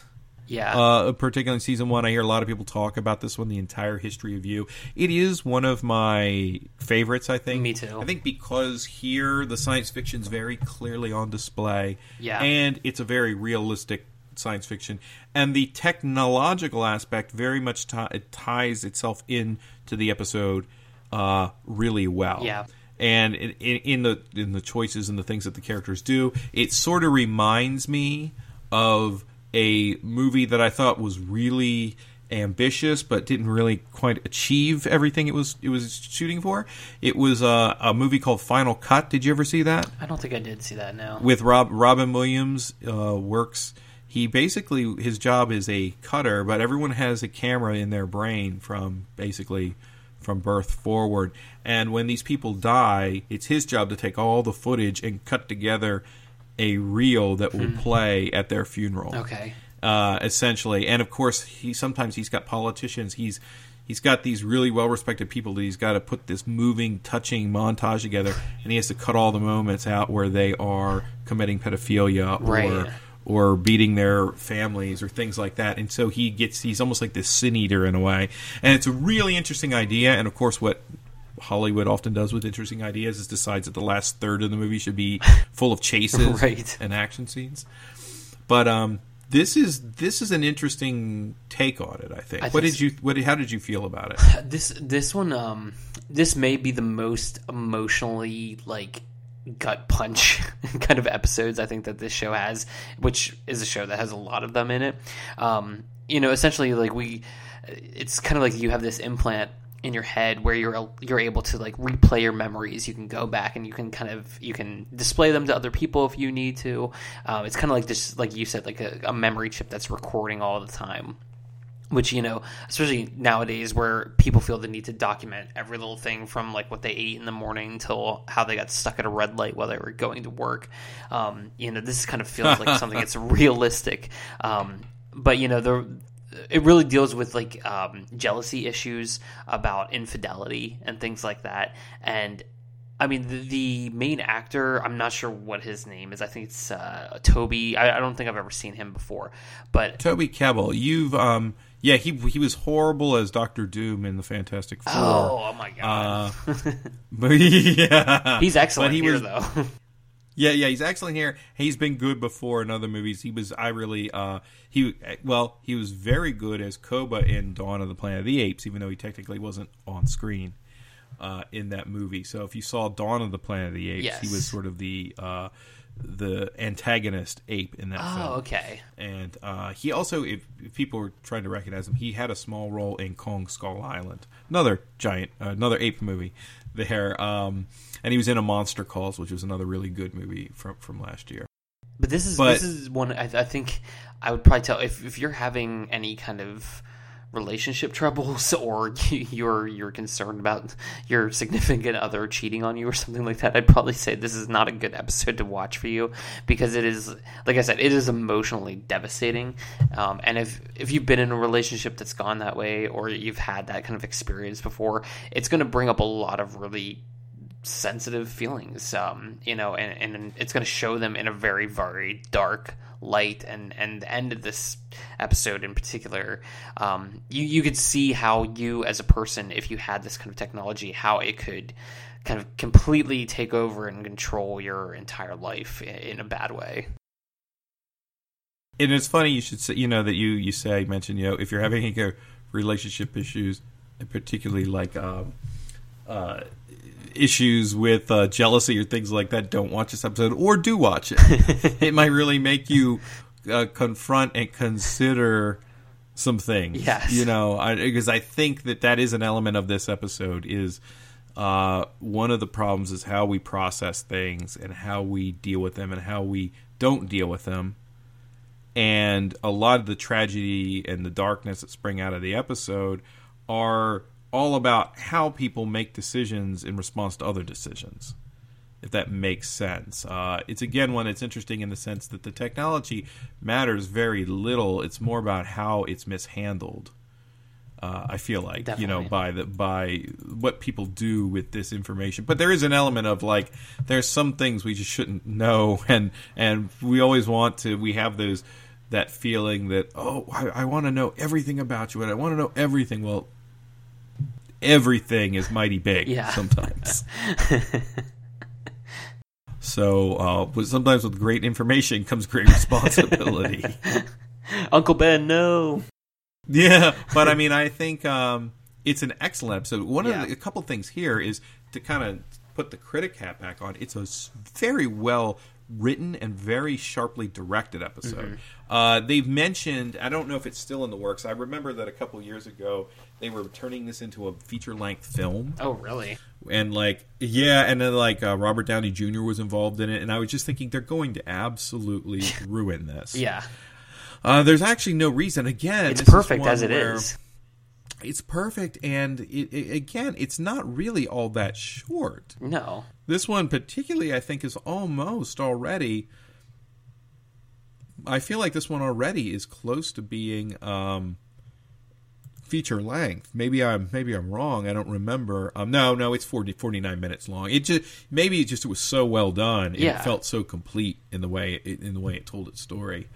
yeah. Uh, particularly in season one, I hear a lot of people talk about this one, the entire history of you. It is one of my favorites. I think. Me too. I think because here the science fiction is very clearly on display. Yeah. and it's a very realistic science fiction, and the technological aspect very much ti it ties itself in to the episode uh, really well Yeah. And in, in, the in the choices and the things that the characters do, it sort of reminds me of a movie that I thought was really ambitious but didn't really quite achieve everything it was it was shooting for. It was uh, a movie called Final Cut. Did you ever see that? I don't think I did see that now. with Rob Robin Williams uh, works. He basically his job is a cutter, but everyone has a camera in their brain from basically from birth forward. And when these people die, it's his job to take all the footage and cut together a reel that will play at their funeral Okay. uh, essentially. And of course, he sometimes he's got politicians. He's he's got these really well respected people that he's got to put this moving, touching montage together, and he has to cut all the moments out where they are committing pedophilia. Right. Or beating their families or things like that, and so he gets he's almost like this sin eater in a way, and it's a really interesting idea. And of course, what Hollywood often does with interesting ideas is decides that the last third of the movie should be full of chases Right. and action scenes. But um, this is this is an interesting take on it. I think. I what did you what how did you feel about it? This this one um this may be the most emotionally like gut punch kind of episodes I think that this show has, which is a show that has a lot of them in it. Um, you know, essentially like we, it's kind of like you have this implant in your head where you're you're able to like replay your memories. You can go back and you can kind of you can display them to other people if you need to. Um, it's kind of like this, like you said, like a, a memory chip that's recording all the time. Which you know especially nowadays where people feel the need to document every little thing from like what they ate in the morning until how they got stuck at a red light while they were going to work um, you know this kind of feels like something that's realistic um, but you know the it really deals with like um, jealousy issues about infidelity and things like that and I mean, the, the, main actor, I'm not sure what his name is. I think it's uh, Toby. I, I, don't think I've ever seen him before. But Toby Kebbell, you've um, yeah, he he was horrible as Doctor Doom in the Fantastic Four. Oh, oh my god! Uh, but yeah, he's excellent he here, was, though. yeah, yeah, he's excellent here. He's been good before in other movies. He was, I really, uh, he well, he was very good as Koba in Dawn of the Planet of the Apes, even though he technically wasn't on screen uh, in that movie. So if you saw Dawn of the Planet of the Apes, yes. he was sort of the uh, the antagonist ape in that film. oh, film. okay. And uh, he also, if, if, people were trying to recognize him, he had a small role in Kong Skull Island, another giant, uh, another ape movie there. Um, and he was in a Monster Calls, which was another really good movie from from last year. But this is but, this is one I, I think I would probably tell if if you're having any kind of relationship troubles or you're you're concerned about your significant other cheating on you or something like that, I'd probably say this is not a good episode to watch for you because it is, like I said, it is emotionally devastating. Um, and if if you've been in a relationship that's gone that way or you've had that kind of experience before, it's going to bring up a lot of really sensitive feelings, um, you know, and, and it's going to show them in a very, very dark light. And, and the end of this episode in particular, um, you, you could see how you, as a person, if you had this kind of technology, how it could kind of completely take over and control your entire life in, in a bad way. And it's funny you should say, you know, that you, you say, mention, you know, if you're having any relationship issues, particularly like, um, uh, issues with uh, jealousy or things like that, don't watch this episode or do watch it. it might really make you uh, confront and consider some things. Yes. You know, because I, I, think that that is an element of this episode is uh, one of the problems is how we process things and how we deal with them and how we don't deal with them. And a lot of the tragedy and the darkness that spring out of the episode are all about how people make decisions in response to other decisions, if that makes sense. Uh, it's again one that's interesting in the sense that the technology matters very little. It's more about how it's mishandled. Uh, I feel like Definitely. you know by the by what people do with this information, but there is an element of like there's some things we just shouldn't know, and and we always want to. We have those that feeling that oh I, I want to know everything about you and I want to know everything. Well, everything is mighty big yeah. sometimes. so, uh, sometimes with great information comes great responsibility. Uncle Ben, no. Yeah, but I mean, I think um, it's an excellent episode. One yeah. of the, a couple things here is to kind of put the critic hat back on. It's a very well written and very sharply directed episode. Mm-hmm. Uh, they've mentioned, I don't know if it's still in the works. I remember that a couple years ago they were turning this into a feature length film. Oh, really? And like, yeah, and then like uh, Robert Downey Jr. was involved in it, and I was just thinking they're going to absolutely ruin this. yeah. Uh, there's actually no reason. Again, it's perfect as it is. It's perfect, and it, it, again, it's not really all that short. No. This one, particularly, I think, is almost already. I feel like this one already is close to being um, feature length. Maybe I'm maybe I'm wrong. I don't remember. Um, no, no, it's 40, 49 minutes long. It just maybe it just it was so well done. Yeah. It felt so complete in the way it, in the way it told its story.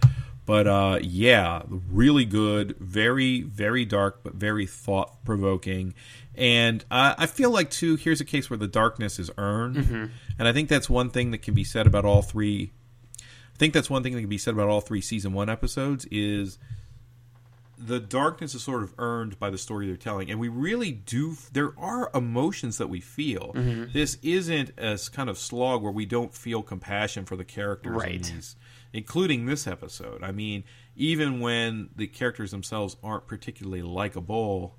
But uh, yeah, really good, very very dark, but very thought provoking. And uh, I feel like too. Here's a case where the darkness is earned, mm-hmm. and I think that's one thing that can be said about all three. I think that's one thing that can be said about all three season one episodes is the darkness is sort of earned by the story they're telling and we really do there are emotions that we feel mm-hmm. this isn't a kind of slog where we don't feel compassion for the characters right. these, including this episode i mean even when the characters themselves aren't particularly likable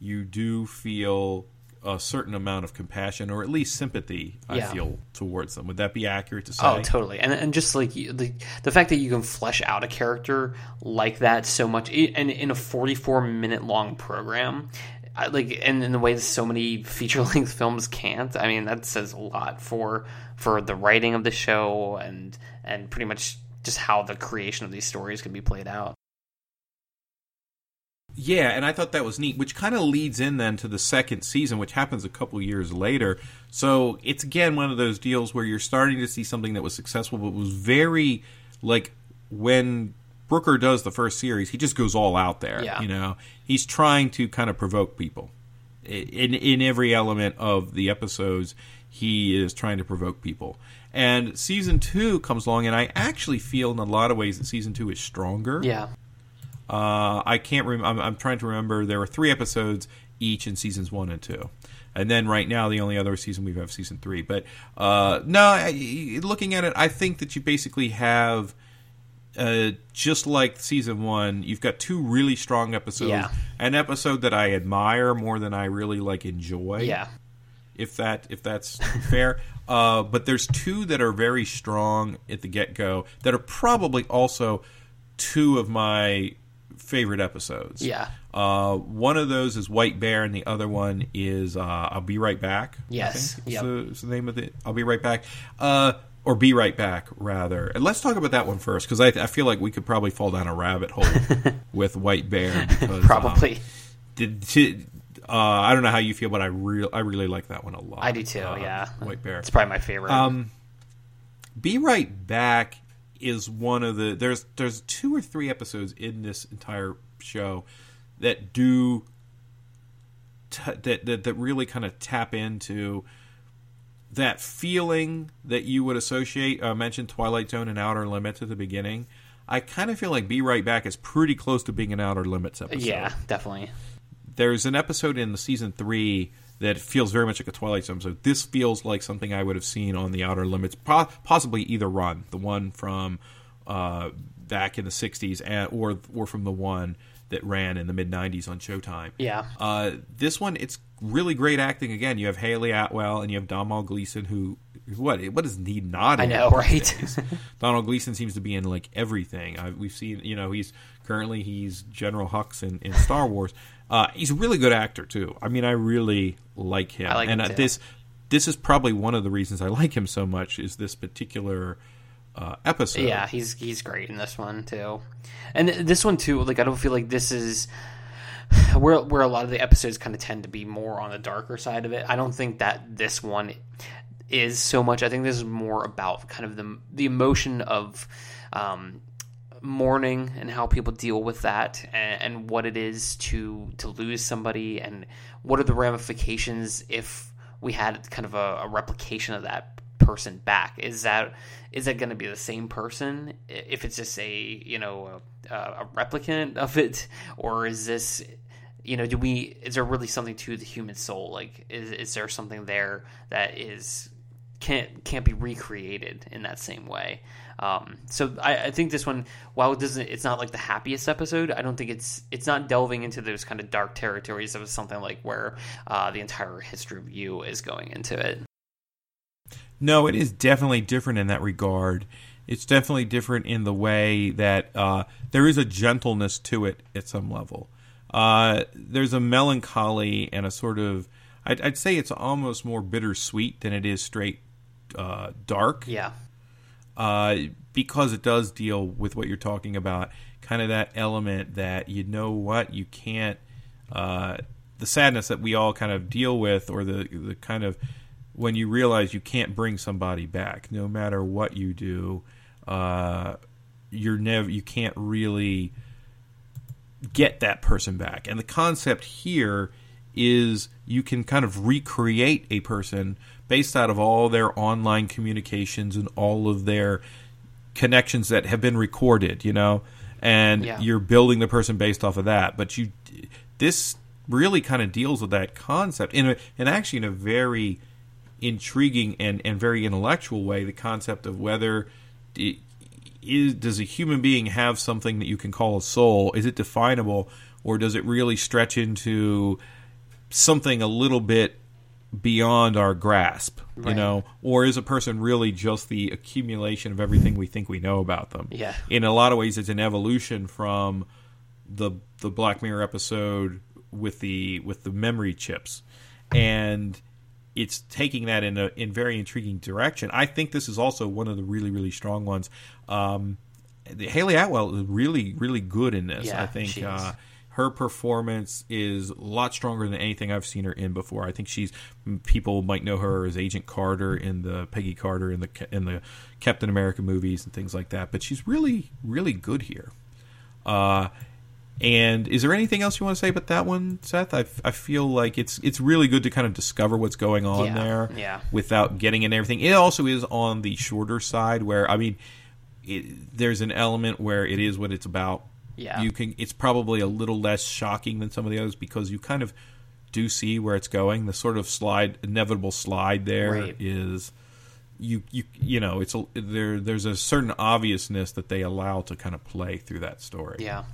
you do feel a certain amount of compassion or at least sympathy. I Yeah. feel towards them. Would that be accurate to oh, say? Oh, totally. And and just like the the fact that you can flesh out a character like that so much, and in a forty four minute long program, I, like and in the way that so many feature length films can't. I mean, that says a lot for for the writing of the show and and pretty much just how the creation of these stories can be played out. Yeah, and I thought that was neat, which kind of leads in then to the second season, which happens a couple years later. So it's again one of those deals where you're starting to see something that was successful, but was very like when Brooker does the first series, he just goes all out there. Yeah. You know, he's trying to kind of provoke people in in every element of the episodes. He is trying to provoke people. And season two comes along, and I actually feel in a lot of ways that season two is stronger. Yeah, Uh, I can't remember. I'm, I'm trying to remember. There were three episodes each in seasons one and two, and then right now the only other season we have season three. But uh, no, I, looking at it, I think that you basically have. Uh, just like season one, you've got two really strong episodes. Yeah. An episode that I admire more than I really like enjoy yeah, if that if that's fair. Uh, but there's two that are very strong at the get go that are probably also two of my favorite episodes. yeah. Uh, one of those is White Bear, and the other one is uh, I'll Be Right Back. Yes. Yep. the, the name of it. I'll Be Right Back. Uh, or Be Right Back, rather. And let's talk about that one first, because I, I feel like we could probably fall down a rabbit hole with White Bear. Because, um, Probably. did, did uh, I don't know how you feel, but I real I really like that one a lot. I do too. Uh, yeah, White Bear. It's probably my favorite. Um, Be Right Back is one of the there's there's two or three episodes in this entire show that do t- that, that that really kind of tap into that feeling that you would associate. Uh, I mentioned Twilight Zone and Outer Limits at the beginning. I kind of feel like Be Right Back is pretty close to being an Outer Limits episode yeah, definitely. there's an episode in the season three that feels very much like a Twilight Zone. So this feels like something I would have seen on the Outer Limits, po- possibly either run, the one from uh, back in the '60s, and, or or from the one that ran in the mid '90s on Showtime. Yeah. Uh, this one, it's really great acting. Again, you have Hayley Atwell and you have Donald Gleeson, who what what is he not? I know, right? Donald Gleeson seems to be in like everything. Uh, we've seen, you know, he's currently he's General Hux in, in Star Wars. Uh, he's a really good actor too. I mean, I really like him. Like and him uh, this this is probably one of the reasons I like him so much. Is this particular uh, episode? Yeah, he's he's great in this one too, and th- this one too. Like I don't feel like this is where where a lot of the episodes kind of tend to be more on the darker side of it. I don't think that this one is so much. I think this is more about kind of the the emotion of um, mourning and how people deal with that, and, and what it is to to lose somebody, and what are the ramifications if we had kind of a, a replication of that person back? Is that is that going to be the same person if it's just a you know a, a replicant of it? Or is this you know do we is there really something to the human soul? Like is, is there something there that is can't can't be recreated in that same way um, so I, I think this one while it doesn't it's not like the happiest episode i don't think it's it's not delving into those kind of dark territories of something like where uh, the entire history of you is going into it No, it is definitely different in that regard. It's definitely different in the way that uh, there is a gentleness to it at some level. Uh, there's a melancholy and a sort of, I'd, I'd say it's almost more bittersweet than it is straight uh, dark. yeah uh, because it does deal with what you're talking about, kind of that element that you know what you can't, uh, the sadness that we all kind of deal with, or the the kind of when you realize you can't bring somebody back, no matter what you do, uh, you're never you can't really get that person back. And the concept here is you can kind of recreate a person based out of all their online communications and all of their connections that have been recorded, you know, and Yeah. you're building the person based off of that. But you, this really kind of deals with that concept in a, and actually in a very intriguing and, and very intellectual way. The concept of whether is does a human being have something that you can call a soul? Is it definable, or does it really stretch into something a little bit beyond our grasp, you know, or is a person really just the accumulation of everything we think we know about them? Yeah. In a lot of ways, it's an evolution from the the Black Mirror episode with the with the memory chips, and it's taking that in a in very intriguing direction. I think this is also one of the really really strong ones. Um, Hayley Atwell is really really good in this. Yeah, I think uh, her performance is a lot stronger than anything I've seen her in before. I think she's people might know her as Agent Carter in the Peggy Carter in the in the Captain America movies and things like that. But she's really really good here. Uh, and is there anything else you want to say about that one, Seth? I, I feel like it's it's really good to kind of discover what's going on Yeah, there, yeah. without getting in everything. It also is on the shorter side, where I mean, it, there's an element where it is what it's about. Yeah. you can. It's probably a little less shocking than some of the others because you kind of do see where it's going. The sort of slide, inevitable slide there is. Right. You, you you know it's a, there there's a certain obviousness that they allow to kind of play through that story Yeah.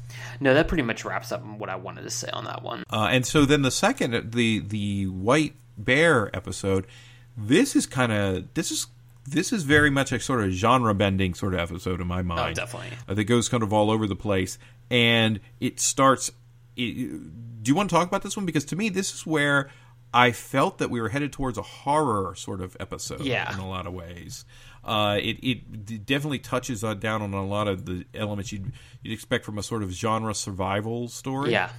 No, that pretty much wraps up what I wanted to say on that one. Uh, and so then the second, the the white bear episode, this is kind of this is this is very much a sort of genre bending sort of episode in my mind. Oh, definitely. Uh, that goes kind of all over the place, and it starts. It, do you want to talk about this one? Because to me, this is where I felt that we were headed towards a horror sort of episode. Yeah. in a lot of ways. Uh, it, it definitely touches uh, down on a lot of the elements you'd, you'd expect from a sort of genre survival story. Yeah.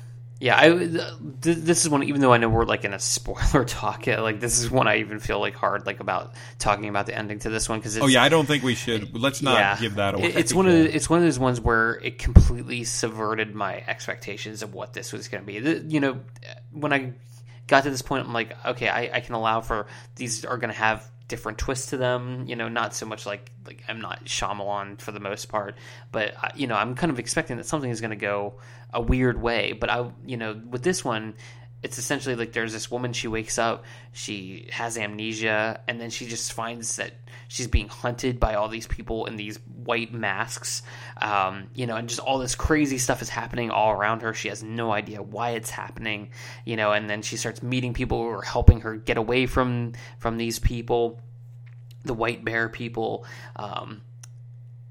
Yeah, I, th- this is one. Even though I know we're like in a spoiler talk, like this is one I even feel like hard like about talking about the ending to this one because Oh yeah, I don't think we should. Let's not give that away. It's one of the, it's one of those ones where it completely subverted my expectations of what this was going to be. The, you know, when I got to this point, I'm like, okay, I, I can allow for these are going to have different twists to them. You know, not so much like like I'm not Shyamalan for the most part, but I, you know, I'm kind of expecting that something is going to go a weird way. But I, you know, with this one it's essentially like there's this woman she wakes up she has amnesia and then she just finds that she's being hunted by all these people in these white masks um, you know and just all this crazy stuff is happening all around her. She has no idea why it's happening you know and then she starts meeting people who are helping her get away from from these people the white bear people um,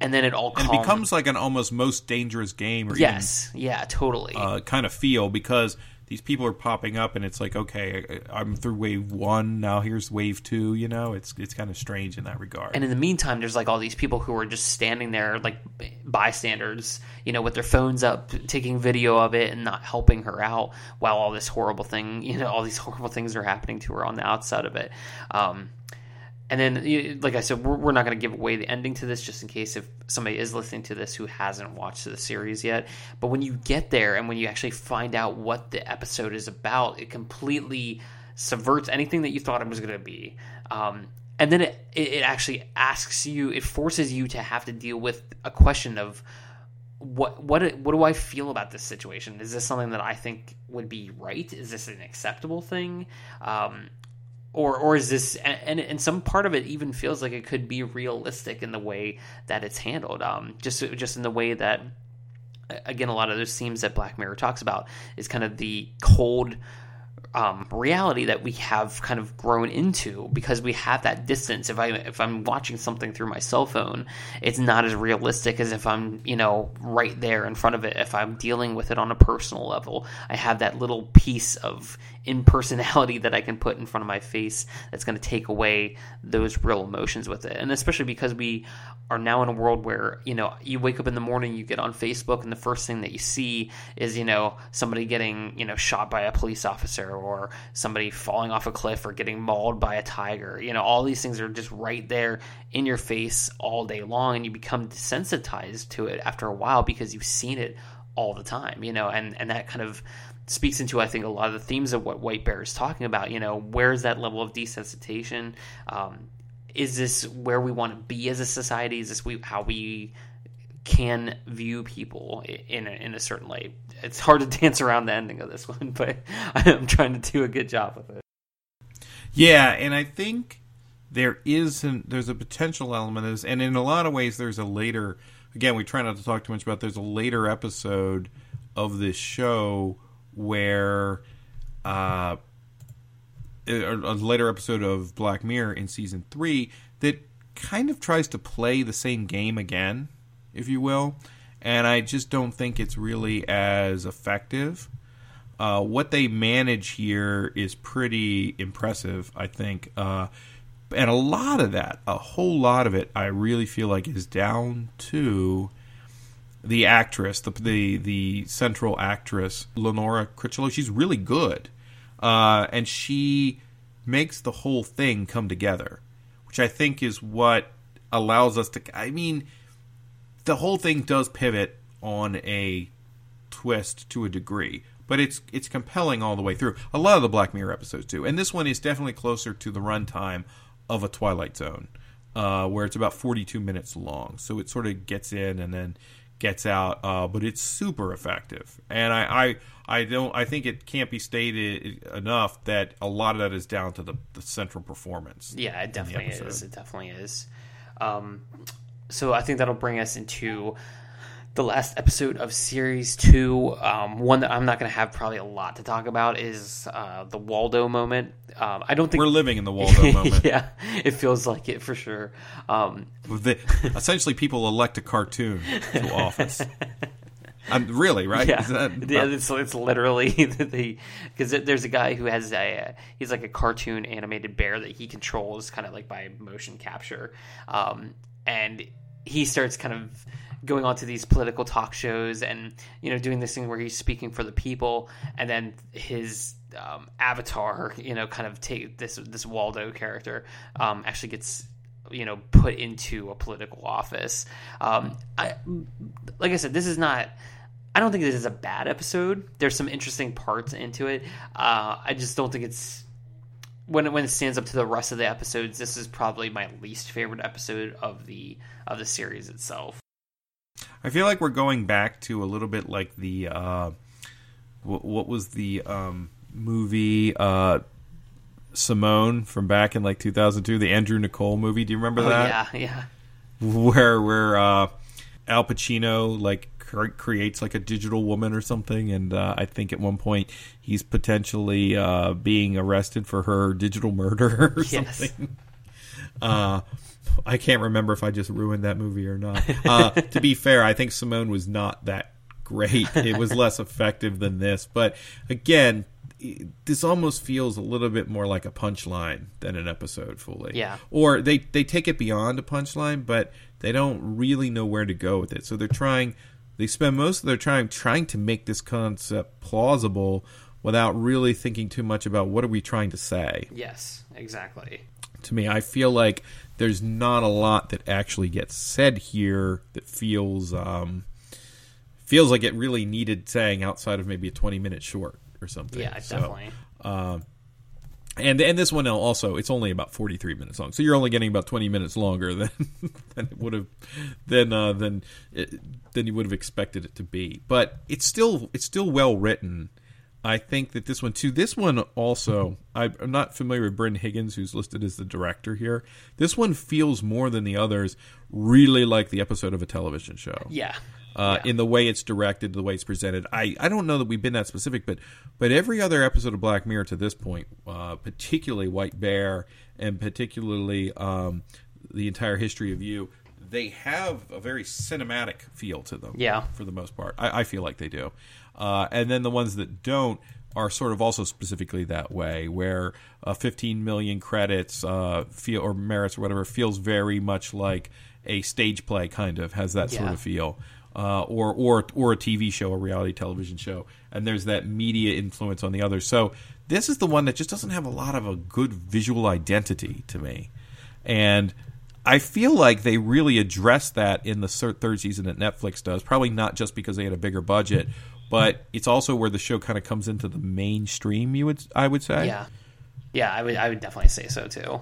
and then it all and it becomes like an almost most dangerous game, or yes. Yeah totally. uh, kind of feel because these people are popping up, and it's like, okay, I'm through wave one, now here's wave two. You know, it's it's kind of strange in that regard. And in the meantime, there's like all these people who are just standing there, like bystanders, you know, with their phones up, taking video of it and not helping her out while all this horrible thing, you know, all these horrible things are happening to her on the outside of it. Um, and then, like I said, we're, we're not going to give away the ending to this just in case if somebody is listening to this who hasn't watched the series yet. But when you get there and when you actually find out what the episode is about, it completely subverts anything that you thought it was going to be. Um, and then it, it actually asks you, it forces you to have to deal with a question of what what what do I feel about this situation? Is this something that I think would be right? Is this an acceptable thing? Um, or or is this and, and some part of it even feels like it could be realistic in the way that it's handled. Um just just in the way that again a lot of those themes that black mirror talks about is kind of the cold um, reality that we have kind of grown into because we have that distance. If I if I'm watching something through my cell phone, it's not as realistic as if I'm you know right there in front of it. If I'm dealing with it on a personal level, I have that little piece of impersonality that I can put in front of my face that's going to take away those real emotions with it. And especially because we are now in a world where you know you wake up in the morning, you get on Facebook, and the first thing that you see is you know somebody getting you know shot by a police officer or somebody falling off a cliff or getting mauled by a tiger. You know all these things are just right there in your face all day long, and you become desensitized to it after a while because you've seen it all the time. You know, and and that kind of speaks into I think a lot of the themes of what White Bear is talking about. You know, where's that level of desensitization? Um, is this where we want to be as a society? Is this we, how we can view people in a, in a certain way? It's hard to dance around the ending of this one, but I'm trying to do a good job with it. Yeah, and I think there is an, there's a potential element of this, and in a lot of ways, there's a later. Again, we try not to talk too much about. There's a later episode of this show where uh, a, a later episode of Black Mirror in season three that kind of tries to play the same game again, if you will, and I just don't think it's really as effective. Uh, what they manage here is pretty impressive, I think. Uh, and a lot of that, a whole lot of it, I really feel like is down to the actress, the the, the central actress, Lenora Crichlow. She's really good, uh, and she makes the whole thing come together, which I think is what allows us to. I mean, the whole thing does pivot on a twist to a degree, but it's it's compelling all the way through. A lot of the Black Mirror episodes do, and this one is definitely closer to the runtime of a Twilight Zone, uh, where it's about 42 minutes long. So it sort of gets in and then gets out, uh, but it's super effective. And I, I, I don't, I think it can't be stated enough that a lot of that is down to the, the central performance. Yeah, it definitely is. It definitely is. Um, so I think that'll bring us into the last episode of series two. Um, one that I'm not going to have probably a lot to talk about is uh, the Waldo moment. Um, I don't think we're living in the Waldo moment. yeah, it feels like it for sure. Um, the, essentially, people elect a cartoon to office. I'm really right. Yeah, that, yeah it's, it's literally the because there's a guy who has a he's like a cartoon animated bear that he controls kind of like by motion capture, um, and he starts kind of going on to these political talk shows and you know doing this thing where he's speaking for the people and then his um, avatar you know kind of take this this waldo character um, actually gets you know put into a political office um, I, like i said this is not I don't think this is a bad episode. There's some interesting parts into it. Uh, I just don't think it's when when it stands up to the rest of the episodes. This is probably my least favorite episode of the of the series itself. I feel like we're going back to a little bit like the uh, what, what was the um, movie uh, Simone from back in like 2002, the Andrew Niccol movie. Do you remember oh, that? Yeah, yeah. Where where uh, Al Pacino like creates like a digital woman or something, and uh, I think at one point he's potentially uh, being arrested for her digital murder or yes. something. Uh, I can't remember if I just ruined that movie or not. Uh, to be fair, I think Simone was not that great. It was less effective than this. But again, this almost feels a little bit more like a punchline than an episode fully. Yeah. Or they they take it beyond a punchline, but they don't really know where to go with it. So they're trying. They spend most of their time trying to make this concept plausible without really thinking too much about what are we trying to say. Yes, exactly. To me, I feel like there's not a lot that actually gets said here that feels um, feels like it really needed saying outside of maybe a 20 minute short or something. Yeah, so, definitely. Uh, and and this one also it's only about 43 minutes long, so you're only getting about 20 minutes longer than than it would have than uh, than it, than you would have expected it to be. But it's still it's still well written I think that this one too. This one also, I'm not familiar with Bryn Higgins, who's listed as the director here. This one feels more than the others really like the episode of a television show. Yeah. Uh, yeah. In the way it's directed, the way it's presented, I, I don't know that we've been that specific, but but every other episode of Black Mirror to this point, uh, particularly White Bear, and particularly um, the entire history of you, they have a very cinematic feel to them. Yeah, for the most part, I, I feel like they do. Uh, and then the ones that don't are sort of also specifically that way, where uh, 15 million credits uh, feel or merits or whatever feels very much like a stage play, kind of has that yeah. sort of feel, uh, or or or a TV show, a reality television show, and there's that media influence on the other. So this is the one that just doesn't have a lot of a good visual identity to me, and. I feel like they really addressed that in the third season that Netflix does. Probably not just because they had a bigger budget, but it's also where the show kind of comes into the mainstream. You would, I would say, yeah, yeah, I would, I would definitely say so too.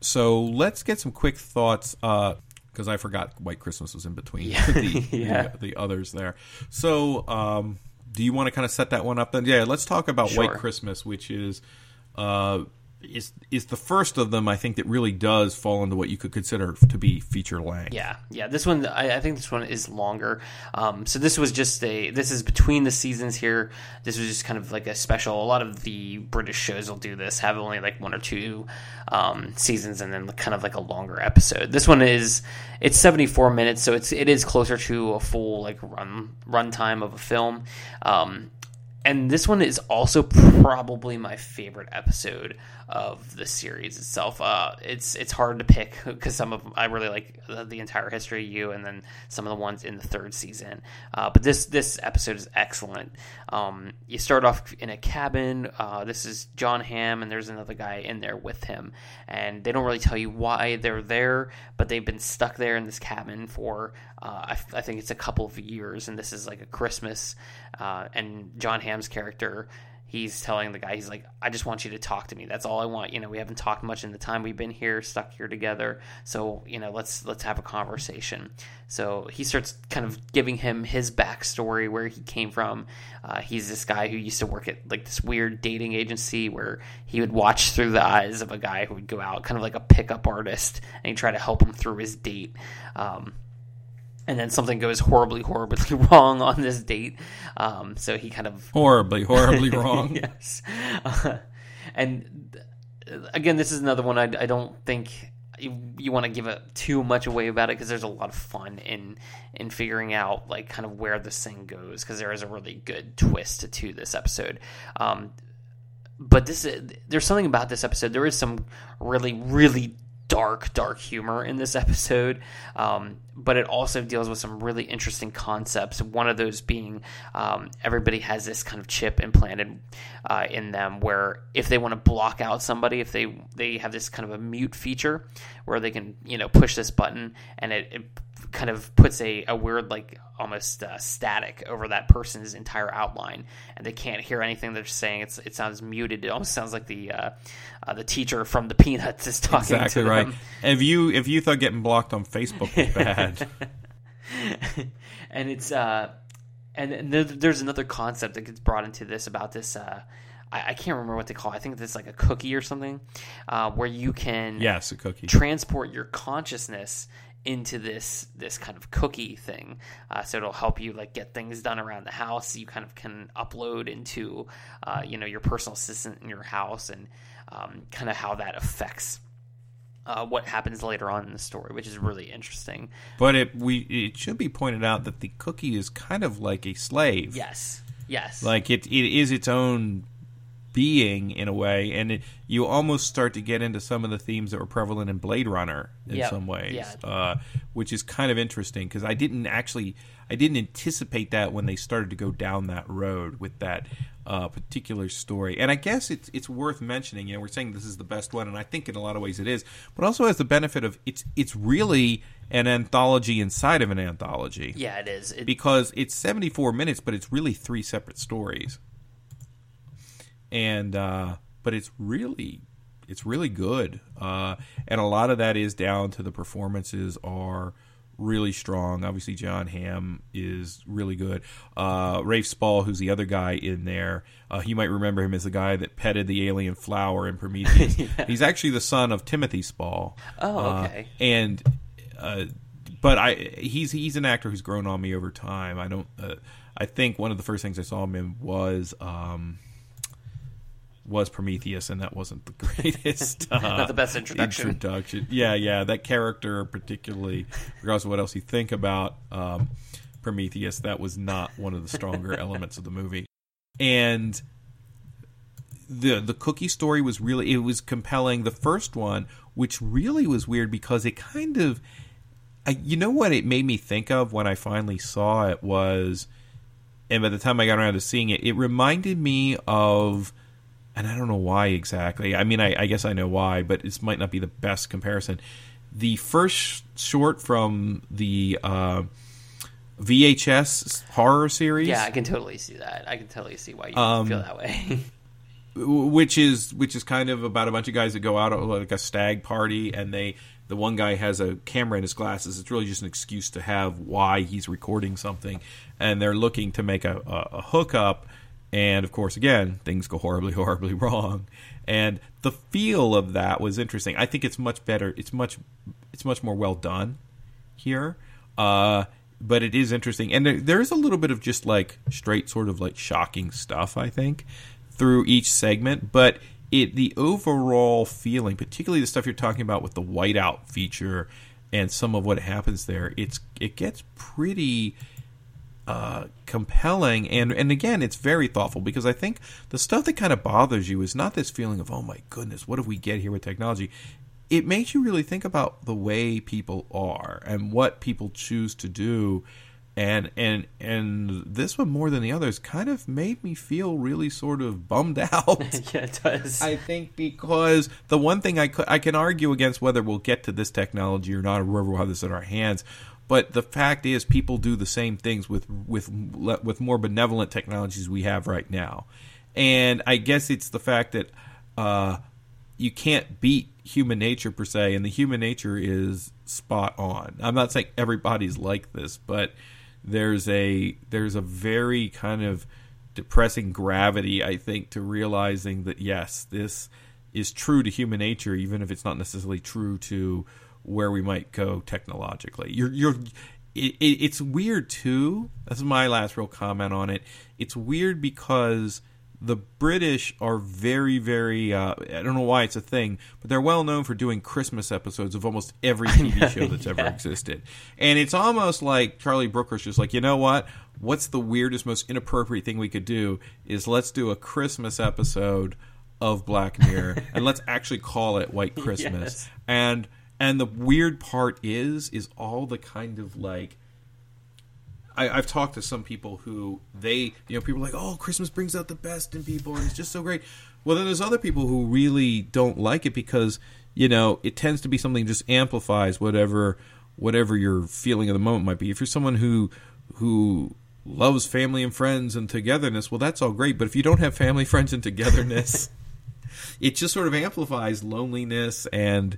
So let's get some quick thoughts. Because I forgot White Christmas was in between yeah. the, yeah. the, the others there. So, um, do you want to kind of set that one up then? Yeah, let's talk about sure. White Christmas, which is uh, is is the first of them. I think that really does fall into what you could consider to be feature length. Yeah, yeah. This one, I, I think this one is longer. Um, so this was just a. This is between the seasons here. This was just kind of like a special. A lot of the British shows will do this. Have only like one or two um, seasons, and then kind of like a longer episode. This one is it's seventy four minutes, so it's it is closer to a full like run run time of a film. Um, and this one is also probably my favorite episode of the series itself. Uh, it's it's hard to pick because some of them, I really like the, the, entire history of you, and then some of the ones in the third season. Uh, but this this episode is excellent. Um, you start off in a cabin. Uh, this is Jon Hamm, and there's another guy in there with him, and they don't really tell you why they're there, but they've been stuck there in this cabin for uh, I, I, think it's a couple of years, and this is like a Christmas, uh, and Jon Hamm's character he's telling the guy he's like i just want you to talk to me. That's all i want. You know we haven't talked much in the time we've been here stuck here together. So you know let's let's have a conversation. So he starts kind of giving him his backstory where he came from. Uh, he's this guy who used to work at like this weird dating agency where he would watch through the eyes of a guy who would go out kind of like a pickup artist and he tried to help him through his date. Um, and then something goes horribly, horribly wrong on this date. Um, so he kind of horribly, horribly wrong. yes, uh, and again, this is another one I, I don't think you, you want to give it too much away about it because there's a lot of fun in in figuring out like kind of where this thing goes because there is a really good twist to, to this episode. Um, but this there's something about this episode. There is some really, really dark, dark humor in this episode, um, but it also deals with some really interesting concepts. One of those being um, everybody has this kind of chip implanted uh, in them where if they want to block out somebody, if they they have this kind of a mute feature where they can you know push this button and it, it kind of puts a, a weird like almost uh, static over that person's entire outline and they can't hear anything they're saying. It's it sounds muted. It almost sounds like the uh, uh, the teacher from the peanuts is talking exactly right. if you if you thought getting blocked on facebook was bad. And it's uh and, and there's another concept that gets brought into this about this uh I, can't remember what they call. it. I think it's like a cookie or something, uh, where you can yes, a cookie. transport your consciousness into this this kind of cookie thing uh, so it'll help you like get things done around the house you kind of can upload into uh, you know your personal assistant in your house and um, kind of how that affects uh, what happens later on in the story, which is really interesting. But it we it should be pointed out that the cookie is kind of like a slave. Yes, yes. Like it it is its own being in a way, and it, you almost start to get into some of the themes that were prevalent in Blade Runner in yep. some ways, yeah. uh, which is kind of interesting because I didn't actually I didn't anticipate that when they started to go down that road with that uh, particular story. And I guess it's it's worth mentioning. You know, we're saying this is the best one, and I think in a lot of ways it is, but also has the benefit of it's it's really an anthology inside of an anthology. Yeah, it is it, because it's seventy four minutes, but it's really three separate stories and uh, but it's really it's really good, uh, and a lot of that is down to the performances are really strong. Obviously, Jon Hamm is really good. Uh, Rafe Spall, who's the other guy in there, uh, you might remember him as the guy that petted the alien flower in Prometheus. yeah. He's actually the son of Timothy Spall. Oh, uh, okay. Uh, and but I he's he's an actor who's grown on me over time. I don't. Uh, I think one of the first things I saw him in was. Um, was Prometheus, and that wasn't the greatest. Uh, Not the best introduction. Introduction. Yeah, yeah. That character, particularly, regardless of what else you think about um, Prometheus, that was not one of the stronger elements of the movie. And the the cookie story was really it was compelling. The first one, which really was weird because it kind of, I, you know what it made me think of when I finally saw it was, and by the time I got around to seeing it, it reminded me of and I don't know why exactly. I mean, I, I, guess I know why, but this might not be the best comparison. The first short from the uh, VHS horror series. Yeah, I can totally see that. I can totally see why you um, feel that way. which is which is kind of about a bunch of guys that go out like a stag party, and they the one guy has a camera in his glasses. It's really just an excuse to have why he's recording something, and they're looking to make a, a, a hookup and of course, again, things go horribly, horribly wrong. And the feel of that was interesting. I think it's much better. It's much, it's much more well done here. Uh, but it is interesting, and there, there is a little bit of just like straight, sort of like shocking stuff. I think through each segment, but it the overall feeling, particularly the stuff you're talking about with the whiteout feature and some of what happens there, it's it gets pretty uh, compelling. And and again it's very thoughtful because I think the stuff that kind of bothers you is not this feeling of oh my goodness what do we get here with technology? It makes you really think about the way people are and what people choose to do. And and and this one more than the others kind of made me feel really sort of bummed out. Yeah, it does. I think because the one thing I, could, I can argue against whether we'll get to this technology or not, or whether we'll have this in our hands, but the fact is, people do the same things with with with more benevolent technologies we have right now, and I guess it's the fact that uh, you can't beat human nature per se, and the human nature is spot on. I'm not saying everybody's like this, but there's a there's a very kind of depressing gravity, I think, to realizing that yes, this is true to human nature, even if it's not necessarily true to where we might go technologically. You're you're it, it, it's weird too. That's my last real comment on it. It's weird because the British are very, very. Uh, I don't know why it's a thing, but they're well known for doing Christmas episodes of almost every TV show that's yeah. ever existed. And it's almost like Charlie Brooker's just like, you know what? What's the weirdest, most inappropriate thing we could do? Is let's do a Christmas episode of Black Mirror, and let's actually call it White Christmas. Yes. And and the weird part is, is all the kind of like. I, have talked to some people who they, you know, people are like, oh, Christmas brings out the best in people, and it's just so great. Well, then there's other people who really don't like it because you know it tends to be something just amplifies whatever whatever your feeling of the moment might be. If you're someone who who loves family and friends and togetherness, well, that's all great. But if you don't have family, friends, and togetherness, it just sort of amplifies loneliness and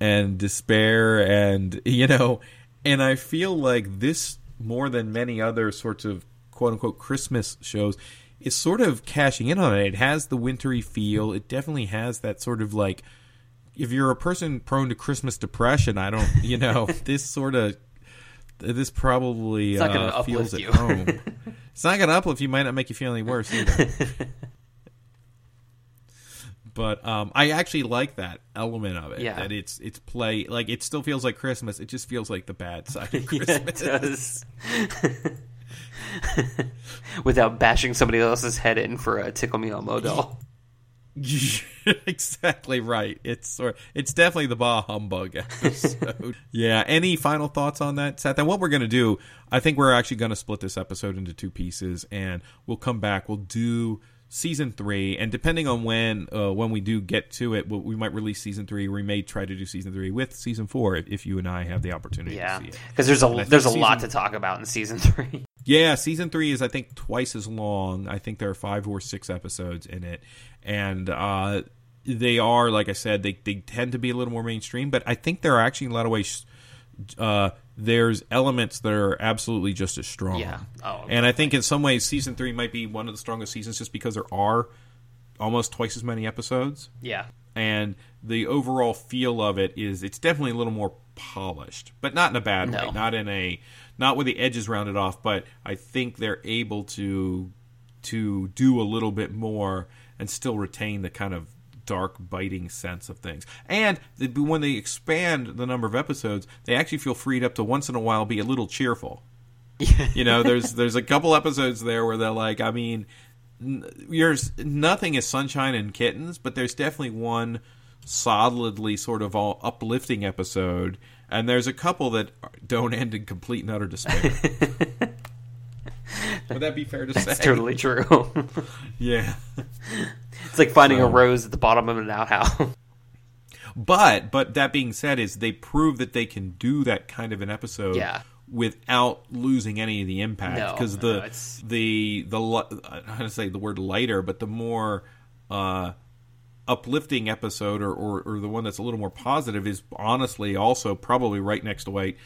and despair and you know and i feel like this more than many other sorts of quote unquote christmas shows is sort of cashing in on it. It has the wintry feel. It definitely has that sort of like if you're a person prone to christmas depression i don't you know this sort of this probably uh, feels at you. home. It's not going to uplift you might not make you feel any worse either but um, I actually like that element of it. Yeah. That it's it's play like it still feels like Christmas. It just feels like the bad side of Christmas. yeah, it does. Without bashing somebody else's head in for a Tickle Me Elmo doll. exactly right. It's sort. It's definitely the Bah Humbug episode. yeah. Any final thoughts on that, Seth? And what we're going to do, I think we're actually going to split this episode into two pieces, and we'll come back. We'll do season three, and depending on when uh, when we do get to it, we might release season three. We may try to do season three with season four if, if you and I have the opportunity. Yeah, because there's a there's a season, lot to talk about in season three. Yeah, season three is I think twice as long. I think there are five or six episodes in it, and uh, they are like I said, they they tend to be a little more mainstream, but I think there are actually a lot of ways. Uh, there's elements that are absolutely just as strong. Yeah. Oh, and I think in some ways, season three might be one of the strongest seasons just because there are almost twice as many episodes. Yeah. And the overall feel of it is it's definitely a little more polished, but not in a bad no. way. Not in a not with the edges rounded off, but I think they're able to to do a little bit more and still retain the kind of dark, biting sense of things. And when they expand the number of episodes, they actually feel freed up to once in a while be a little cheerful. you know, there's there's a couple episodes there where they're like, I mean, there's nothing is sunshine and kittens, but there's definitely one solidly sort of all uplifting episode, and there's a couple that don't end in complete and utter despair. Would that be fair to That's say? That's totally true. yeah. It's like finding so, a rose at the bottom of an outhouse. but but that being said, is they prove that they can do that kind of an episode. Yeah. Without losing any of the impact, because no, the, no, the the I don't to say the word lighter, but the more uh, uplifting episode, or, or, or the one that's a little more positive, is honestly also probably right next to White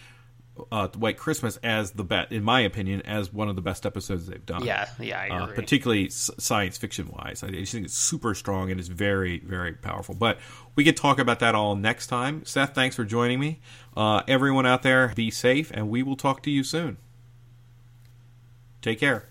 uh, White Christmas as the bet, in my opinion, as one of the best episodes they've done. Yeah, yeah, Uh, particularly s- science fiction wise. I just think it's super strong and it's very, very powerful. But we can talk about that all next time. Seth, thanks for joining me. Uh, everyone out there, be safe, and we will talk to you soon. Take care.